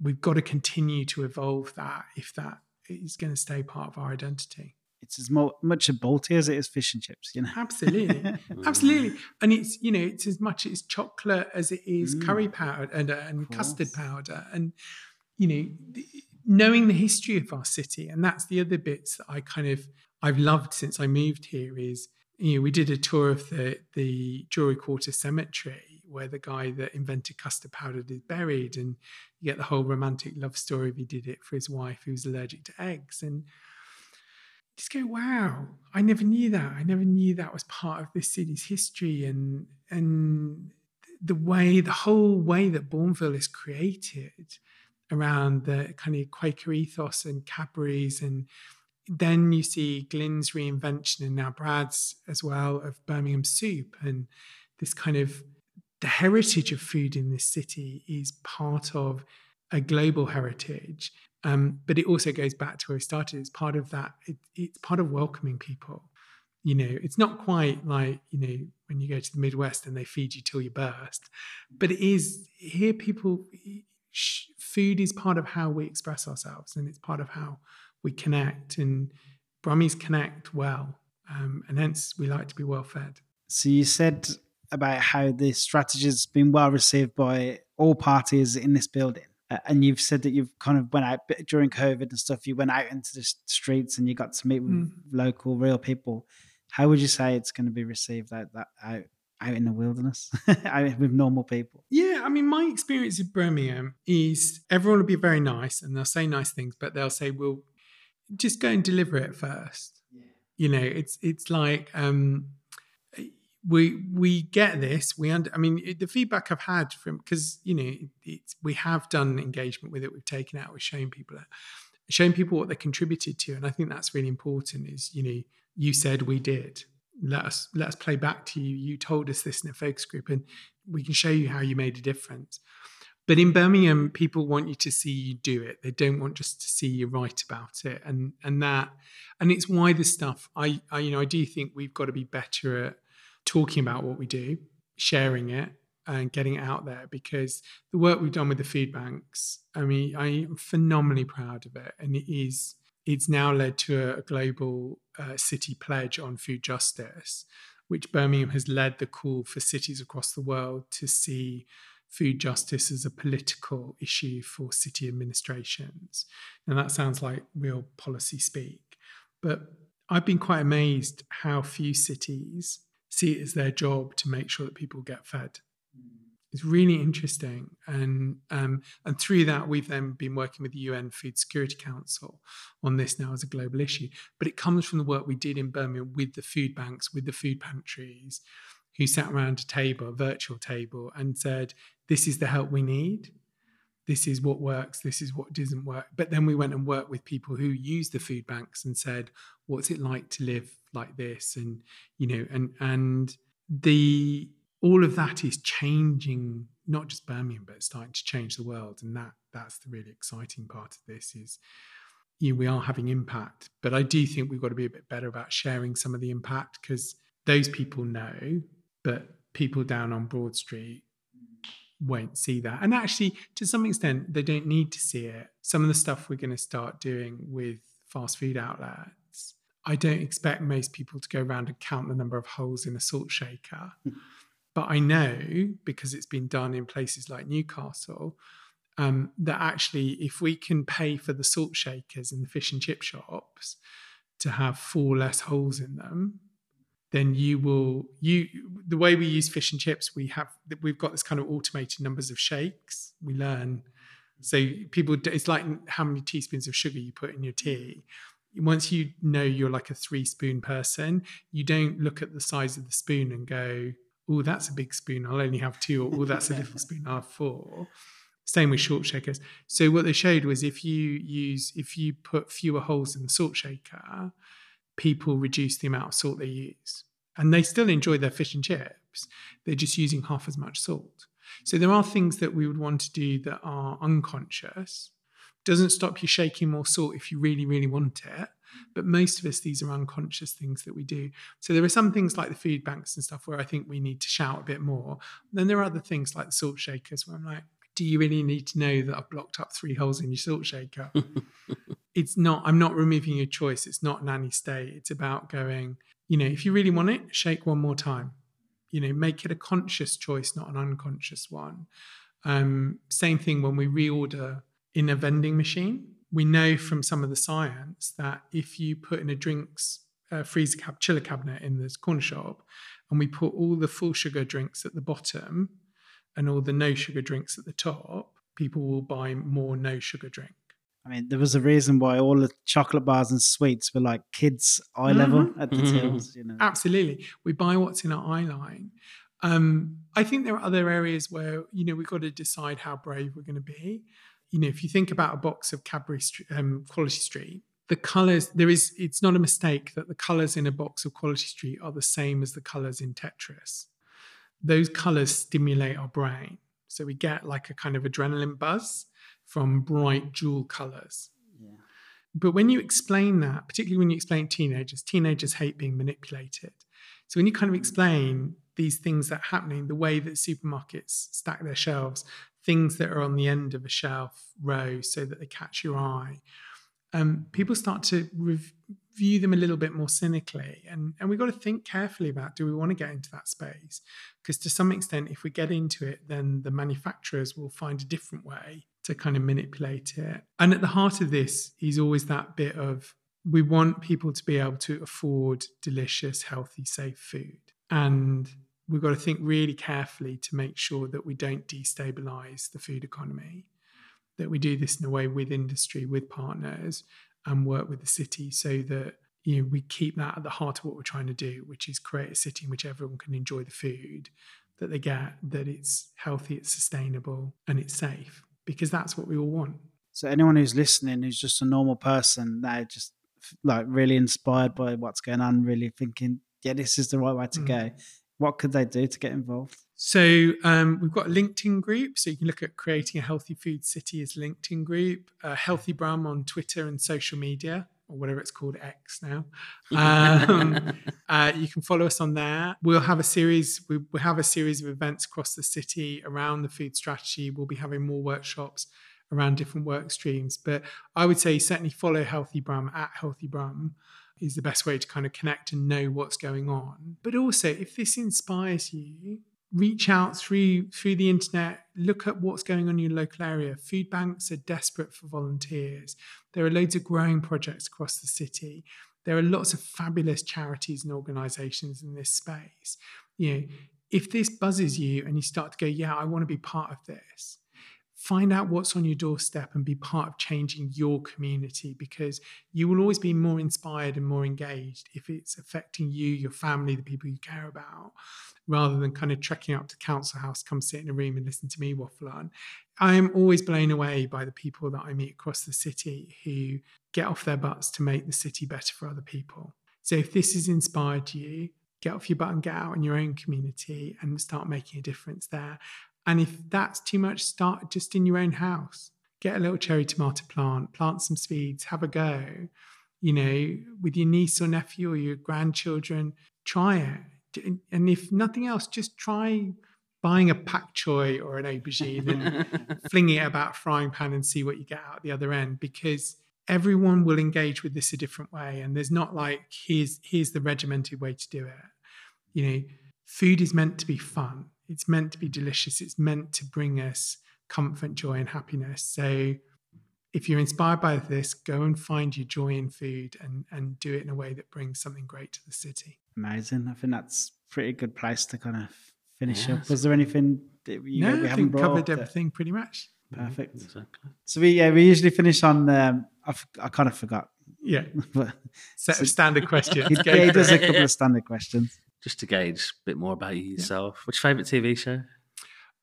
we've got to continue to evolve that if that is going to stay part of our identity. It's as mo- much a Balti as it is fish and chips, you know. absolutely. Absolutely. And it's you know it's as much it's chocolate as it is Mm. curry powder and, uh, and custard powder. And you know knowing the history of our city and that's the other bits that i kind of i've loved since i moved here is you know we did a tour of the the Jewelry Quarter cemetery where the guy that invented custard powder is buried and you get the whole romantic love story he did it for his wife who was allergic to eggs and just go wow i never knew that. I never knew that was part of this city's history. And and the way the whole way that bournville is created around the kind of quaker ethos and cadbury's and then you see Glynn's reinvention and now Brad's as well of Birmingham soup and this kind of the heritage of food in this city is part of a global heritage um, but it also goes back to where we started. It's part of that. It, it's part of welcoming people. You know, it's not quite like you know when you go to the Midwest and they feed you till you burst, but it is here. People, food is part of how we express ourselves, and it's part of how we connect, and Brummies connect well, um, and hence we like to be well fed. So you said about how the strategy has been well received by all parties in this building. Uh, and you've said that you've kind of went out during COVID and stuff. You went out into the streets and you got to meet with mm. local, real people. How would you say it's going to be received out that out out in the wilderness, with normal people? Yeah, I mean, my experience in Birmingham is everyone will be very nice and they'll say nice things, but they'll say, "Well, just go and deliver it first. Yeah. You know, it's it's like um, we we get this. We under, I mean, it, the feedback I've had from because you know it, it's we have done engagement with it. We've taken out. We're showing people, showing people what they contributed to, and I think that's really important. Is you know you said we did. Let us let us play back to you. You told us this in a focus group, and we can show you how you made a difference. But in Birmingham, people want you to see you do it. They don't want just to see you write about it, and and that, and it's why this stuff. I, I you know I do think we've got to be better at talking about what we do, sharing it, and getting it out there because the work we've done with the food banks, I mean, I am phenomenally proud of it. And it is, it's now led to a, global uh, city pledge on food justice, which Birmingham has led the call for cities across the world to see food justice as a political issue for city administrations. And that sounds like real policy speak. But I've been quite amazed how few cities see it as their job to make sure that people get fed. It's really interesting, and um, and through that we've then been working with the UN Food Security Council on this now as a global issue. But it comes from the work we did in Birmingham with the food banks, with the food pantries, who sat around a table, a virtual table, and said, "This is the help we need this is what works, this is what doesn't work. But then we went and worked with people who use the food banks and said, what's it like to live like this? And, you know, and and the all of that is changing not just Birmingham, but starting to change the world. And that that's the really exciting part of this is you know, we are having impact. But I do think we've got to be a bit better about sharing some of the impact because those people know, but people down on Broad Street won't see that. And actually, to some extent, they don't need to see it. Some of the stuff we're going to start doing with fast food outlets, I don't expect most people to go around and count the number of holes in a salt shaker. But I know because it's been done in places like Newcastle um, that actually, if we can pay for the salt shakers in the fish and chip shops to have four less holes in them, then you will you the way we use fish and chips we have we've got this kind of automated numbers of shakes. We learn. So people it's like how many teaspoons of sugar you put in your tea. Once you know you're like a three spoon person you don't look at the size of the spoon and go oh that's a big spoon. I'll only have two or oh that's a little spoon. I'll have four. Same with salt shakers. So what they showed was if you use if you put fewer holes in the salt shaker people reduce the amount of salt they use. And they still enjoy their fish and chips. They're just using half as much salt. So there are things that we would want to do that are unconscious. Doesn't stop you shaking more salt if you really, really want it. But most of us, these are unconscious things that we do. So there are some things like the food banks and stuff where I think we need to shout a bit more. Then there are other things like the salt shakers where I'm like, do you really need to know that I've blocked up three holes in your salt shaker? it's not, I'm not removing your choice. It's not nanny state. It's about going, you know, if you really want it, shake one more time. You know, make it a conscious choice, not an unconscious one. Um, same thing when we reorder in a vending machine. We know from some of the science that if you put in a drinks uh, freezer cab chiller cabinet in this corner shop, and we put all the full sugar drinks at the bottom, and all the no sugar drinks at the top, people will buy more no sugar drink. I mean, there was a reason why all the chocolate bars and sweets were like kids' eye mm-hmm. level at the mm-hmm. tills. You know, absolutely. We buy what's in our eye line. Um, I think there are other areas where you know we've got to decide how brave we're going to be. You know, if you think about a box of Cadbury um, Quality Street, the colors there is it's not a mistake that the colors in a box of Quality Street are the same as the colors in Tetris those colors stimulate our brain. So we get like a kind of adrenaline buzz from bright jewel colors. Yeah. But when you explain that, particularly when you explain teenagers, teenagers hate being manipulated. So when you kind of explain these things that are happening, the way that supermarkets stack their shelves, things that are on the end of a shelf row so that they catch your eye, um, people start to rev- view them a little bit more cynically. And, and we've got to think carefully about do we want to get into that space? Because to some extent, if we get into it, then the manufacturers will find a different way to kind of manipulate it. And at the heart of this is always that bit of we want people to be able to afford delicious, healthy, safe food. And we've got to think really carefully to make sure that we don't destabilize the food economy, that we do this in a way with industry, with partners, and work with the city so that you know we keep that at the heart of what we're trying to do, which is create a city in which everyone can enjoy the food that they get, that it's healthy, it's sustainable, and it's safe, because that's what we all want. So anyone who's listening who's just a normal person, they're just like really inspired by what's going on, really thinking, yeah, this is the right way to Mm. go. What could they do to get involved? So um, we've got a LinkedIn group. So you can look at creating a healthy food city as LinkedIn group, uh, Healthy Brum on Twitter and social media, or whatever it's called, X now. Um, uh, you can follow us on there. We'll have a series. We, we have a series of events across the city around the food strategy. We'll be having more workshops around different work streams. But I would say certainly follow Healthy Brum at Healthy Brum is the best way to kind of connect and know what's going on. But also, if this inspires you, reach out through through the internet look at what's going on in your local area. Food banks are desperate for volunteers. There are loads of growing projects across the city. There are lots of fabulous charities and organizations in this space. You know if this buzzes you and you start to go yeah i want to be part of this find out what's on your doorstep and be part of changing your community because you will always be more inspired and more engaged if it's affecting you, your family, the people you care about, rather than kind of trekking up to council house, come sit in a room and listen to me waffle on. I am always blown away by the people that I meet across the city who get off their butts to make the city better for other people. So if this has inspired you, get off your butt and get out in your own community and start making a difference there. And if that's too much, start just in your own house. Get a little cherry tomato plant, plant some seeds, have a go. You know, with your niece or nephew or your grandchildren, try it. And if nothing else, just try buying a pak choy or an aubergine and flinging it about a frying pan and see what you get out the other end because everyone will engage with this a different way. And there's not like, here's, here's the regimented way to do it. You know, food is meant to be fun it's meant to be delicious. It's meant to bring us comfort, joy, and happiness. So if you're inspired by this, go and find your joy in food and, and do it in a way that brings something great to the city. Amazing. I think that's pretty good place to kind of finish Yes. up. Was there anything that you, no, we I haven't think brought covered up that- everything pretty much. Perfect. Exactly. So we yeah we usually finish on um, I, f- I kind of forgot, Yeah. but Set of standard questions. he, Go yeah, he does a couple of standard questions. Just to gauge a bit more about you yourself. Which favourite TV show?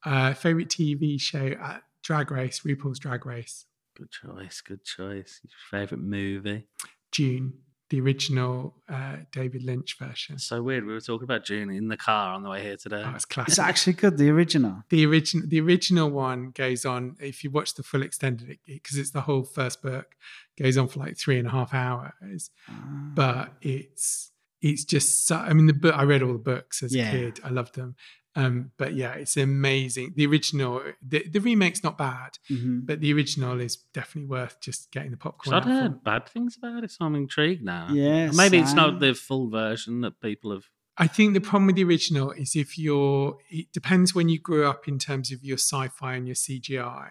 Uh, favorite TV show at Drag Race, RuPaul's Drag Race, Good choice. Good choice. Your favourite movie? Dune, the original uh, David Lynch version. It's so weird. We were talking about Dune in the car on the way here today. Oh, it's It's actually good. The original. the original the original one goes on if you watch the full extended because it's the whole first book goes on for like three and a half hours Ah. but it's it's just so, i mean the book i read all the books as Yeah. a kid i loved them um but yeah it's amazing the original the, the remake's not bad Mhm. but the original is definitely worth just getting the popcorn I've out for. heard bad things about it, so I'm intrigued now. Yeah, Maybe it's not the full version that people have. I think the problem with the original is if you're, it depends when you grew up in terms of your sci fi and your CGI.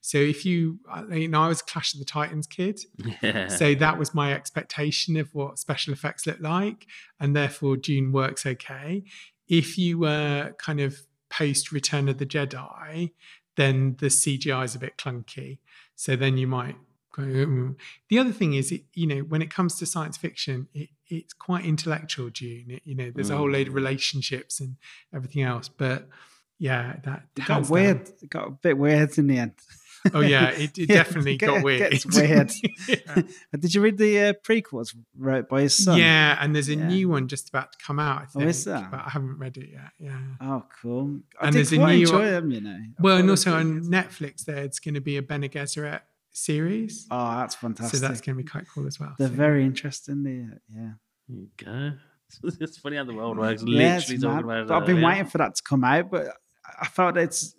So if you, I- you know, I was Clash of the Titans kid. Yeah. So that was my expectation of what special effects look like. And therefore, Dune works okay. If you were kind of post Return of the Jedi, then the CGI is a bit clunky. So then you might. "Mm." The other thing is, it, you know, when it comes to science fiction, it, it's quite intellectual, Dune. It, you know, there's a whole load of relationships and everything else. But yeah, that It got weird. It got a bit weird in the end. Oh yeah, it, it Yeah, definitely get- got weird. It's weird. Yeah. Did you read the uh, prequels wrote by his son? Yeah, and there's a Yeah. new one just about to come out. I think, Oh, is there? but I haven't read it yet. Yeah. Oh, cool. I And did there's a quite new- enjoy them, you know. Well, and also on. Netflix, there's going to be a Bene Gesserit series, Oh, that's fantastic. so that's going to be quite cool as well. They're So, very interesting. The yeah. There you go. It's funny how the world works. Yeah, Literally talking mad. about it. I've been earlier. waiting for that to come out, but I felt it's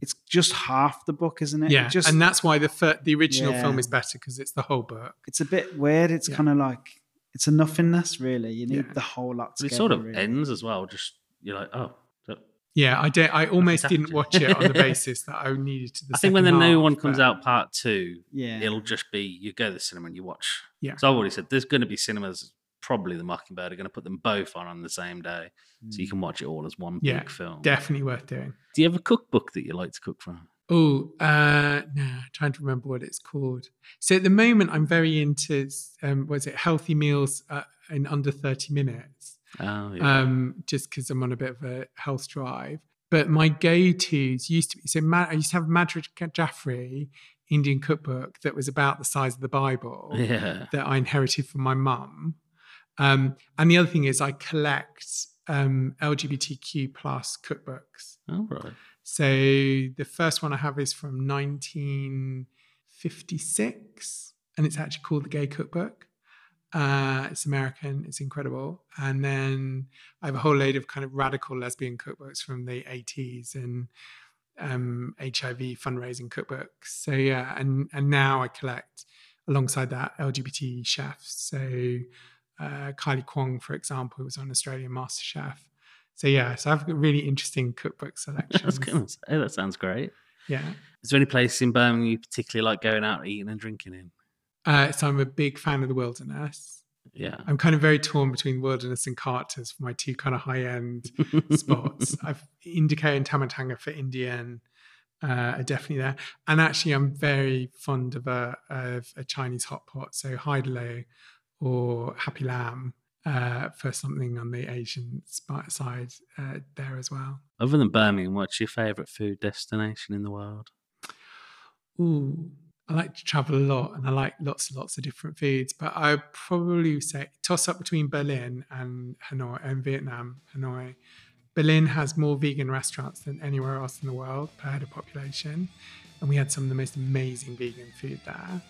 it's just half the book, isn't it? Yeah, It just and that's why the fir- the original Yeah. film is better because it's the whole book. it's a bit weird. It's Yeah. kind of like it's a nothingness, really. You need Yeah. the whole lot. But it sort of really. ends as well. Just you're like, oh. So- Yeah, I did. I almost didn't watch it on the basis that I needed to. The I think when the second new one comes but- out, part two, Yeah, it'll just be you go to the cinema and you watch. Yeah. So I've already said there's going to be cinemas. Probably the Mockingbird are going to put them both on on the same day, so you can watch it all as one Yeah, big film. definitely worth doing. Do you have a cookbook that you like to cook from? Oh, uh, no, trying to remember what it's called. So at the moment, I'm very into, um, was it healthy meals uh, in under 30 minutes? Oh, yeah. Um, just because I'm on a bit of a health drive. But my go-tos used to be, so Ma- I used to have Madhur Jaffrey Indian cookbook that was about the size of the Bible yeah. that I inherited from my mum. Um, and the other thing is I collect um, LGBTQ plus cookbooks. All right. So the first one I have is from 1956, and it's actually called the Gay Cookbook. Uh, it's American. It's incredible. And then I have a whole load of kind of radical lesbian cookbooks from the 80s and um, HIV fundraising cookbooks. So yeah, and and now I collect alongside that LGBT chefs. So uh, Kylie Kwong, for example, who was on Australian Master Chef. So yeah, so I've got really interesting cookbook selections. going to say that sounds great. Yeah. Is there any place in Birmingham you particularly like going out, eating and drinking in? Uh, so I'm a big fan of the wilderness. Yeah. I'm kind of very torn between wilderness and Carter's for my two kind of high end spots. I've Indica and Tamatanga for Indian uh, are definitely there. And actually, I'm very fond of a, of a Chinese hot pot. So Haidilao or Happy Lamb uh, for something on the Asian side uh, there as well. Other than Birmingham, what's your favourite food destination in the world? Ooh, I like to travel a lot and I like lots and lots of different foods, but I probably say toss up between Berlin and Hanoi and Vietnam, Hanoi. Berlin has more vegan restaurants than anywhere else in the world per head of population. And we had some of the most amazing vegan food there.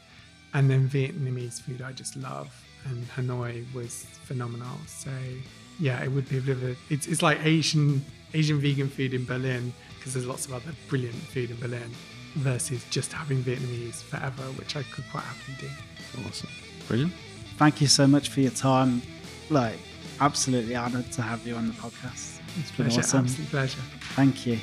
And then Vietnamese food I just love. And Hanoi was phenomenal. So yeah, it would be a bit of a, it's, it's like Asian Asian vegan food in Berlin because there's lots of other brilliant food in Berlin versus just having Vietnamese forever, which I could quite happily do. Awesome. Brilliant. Thank you so much for your time. Like, absolutely honoured to have you on the podcast. It's been Pleasure, awesome. absolute pleasure. Thank you.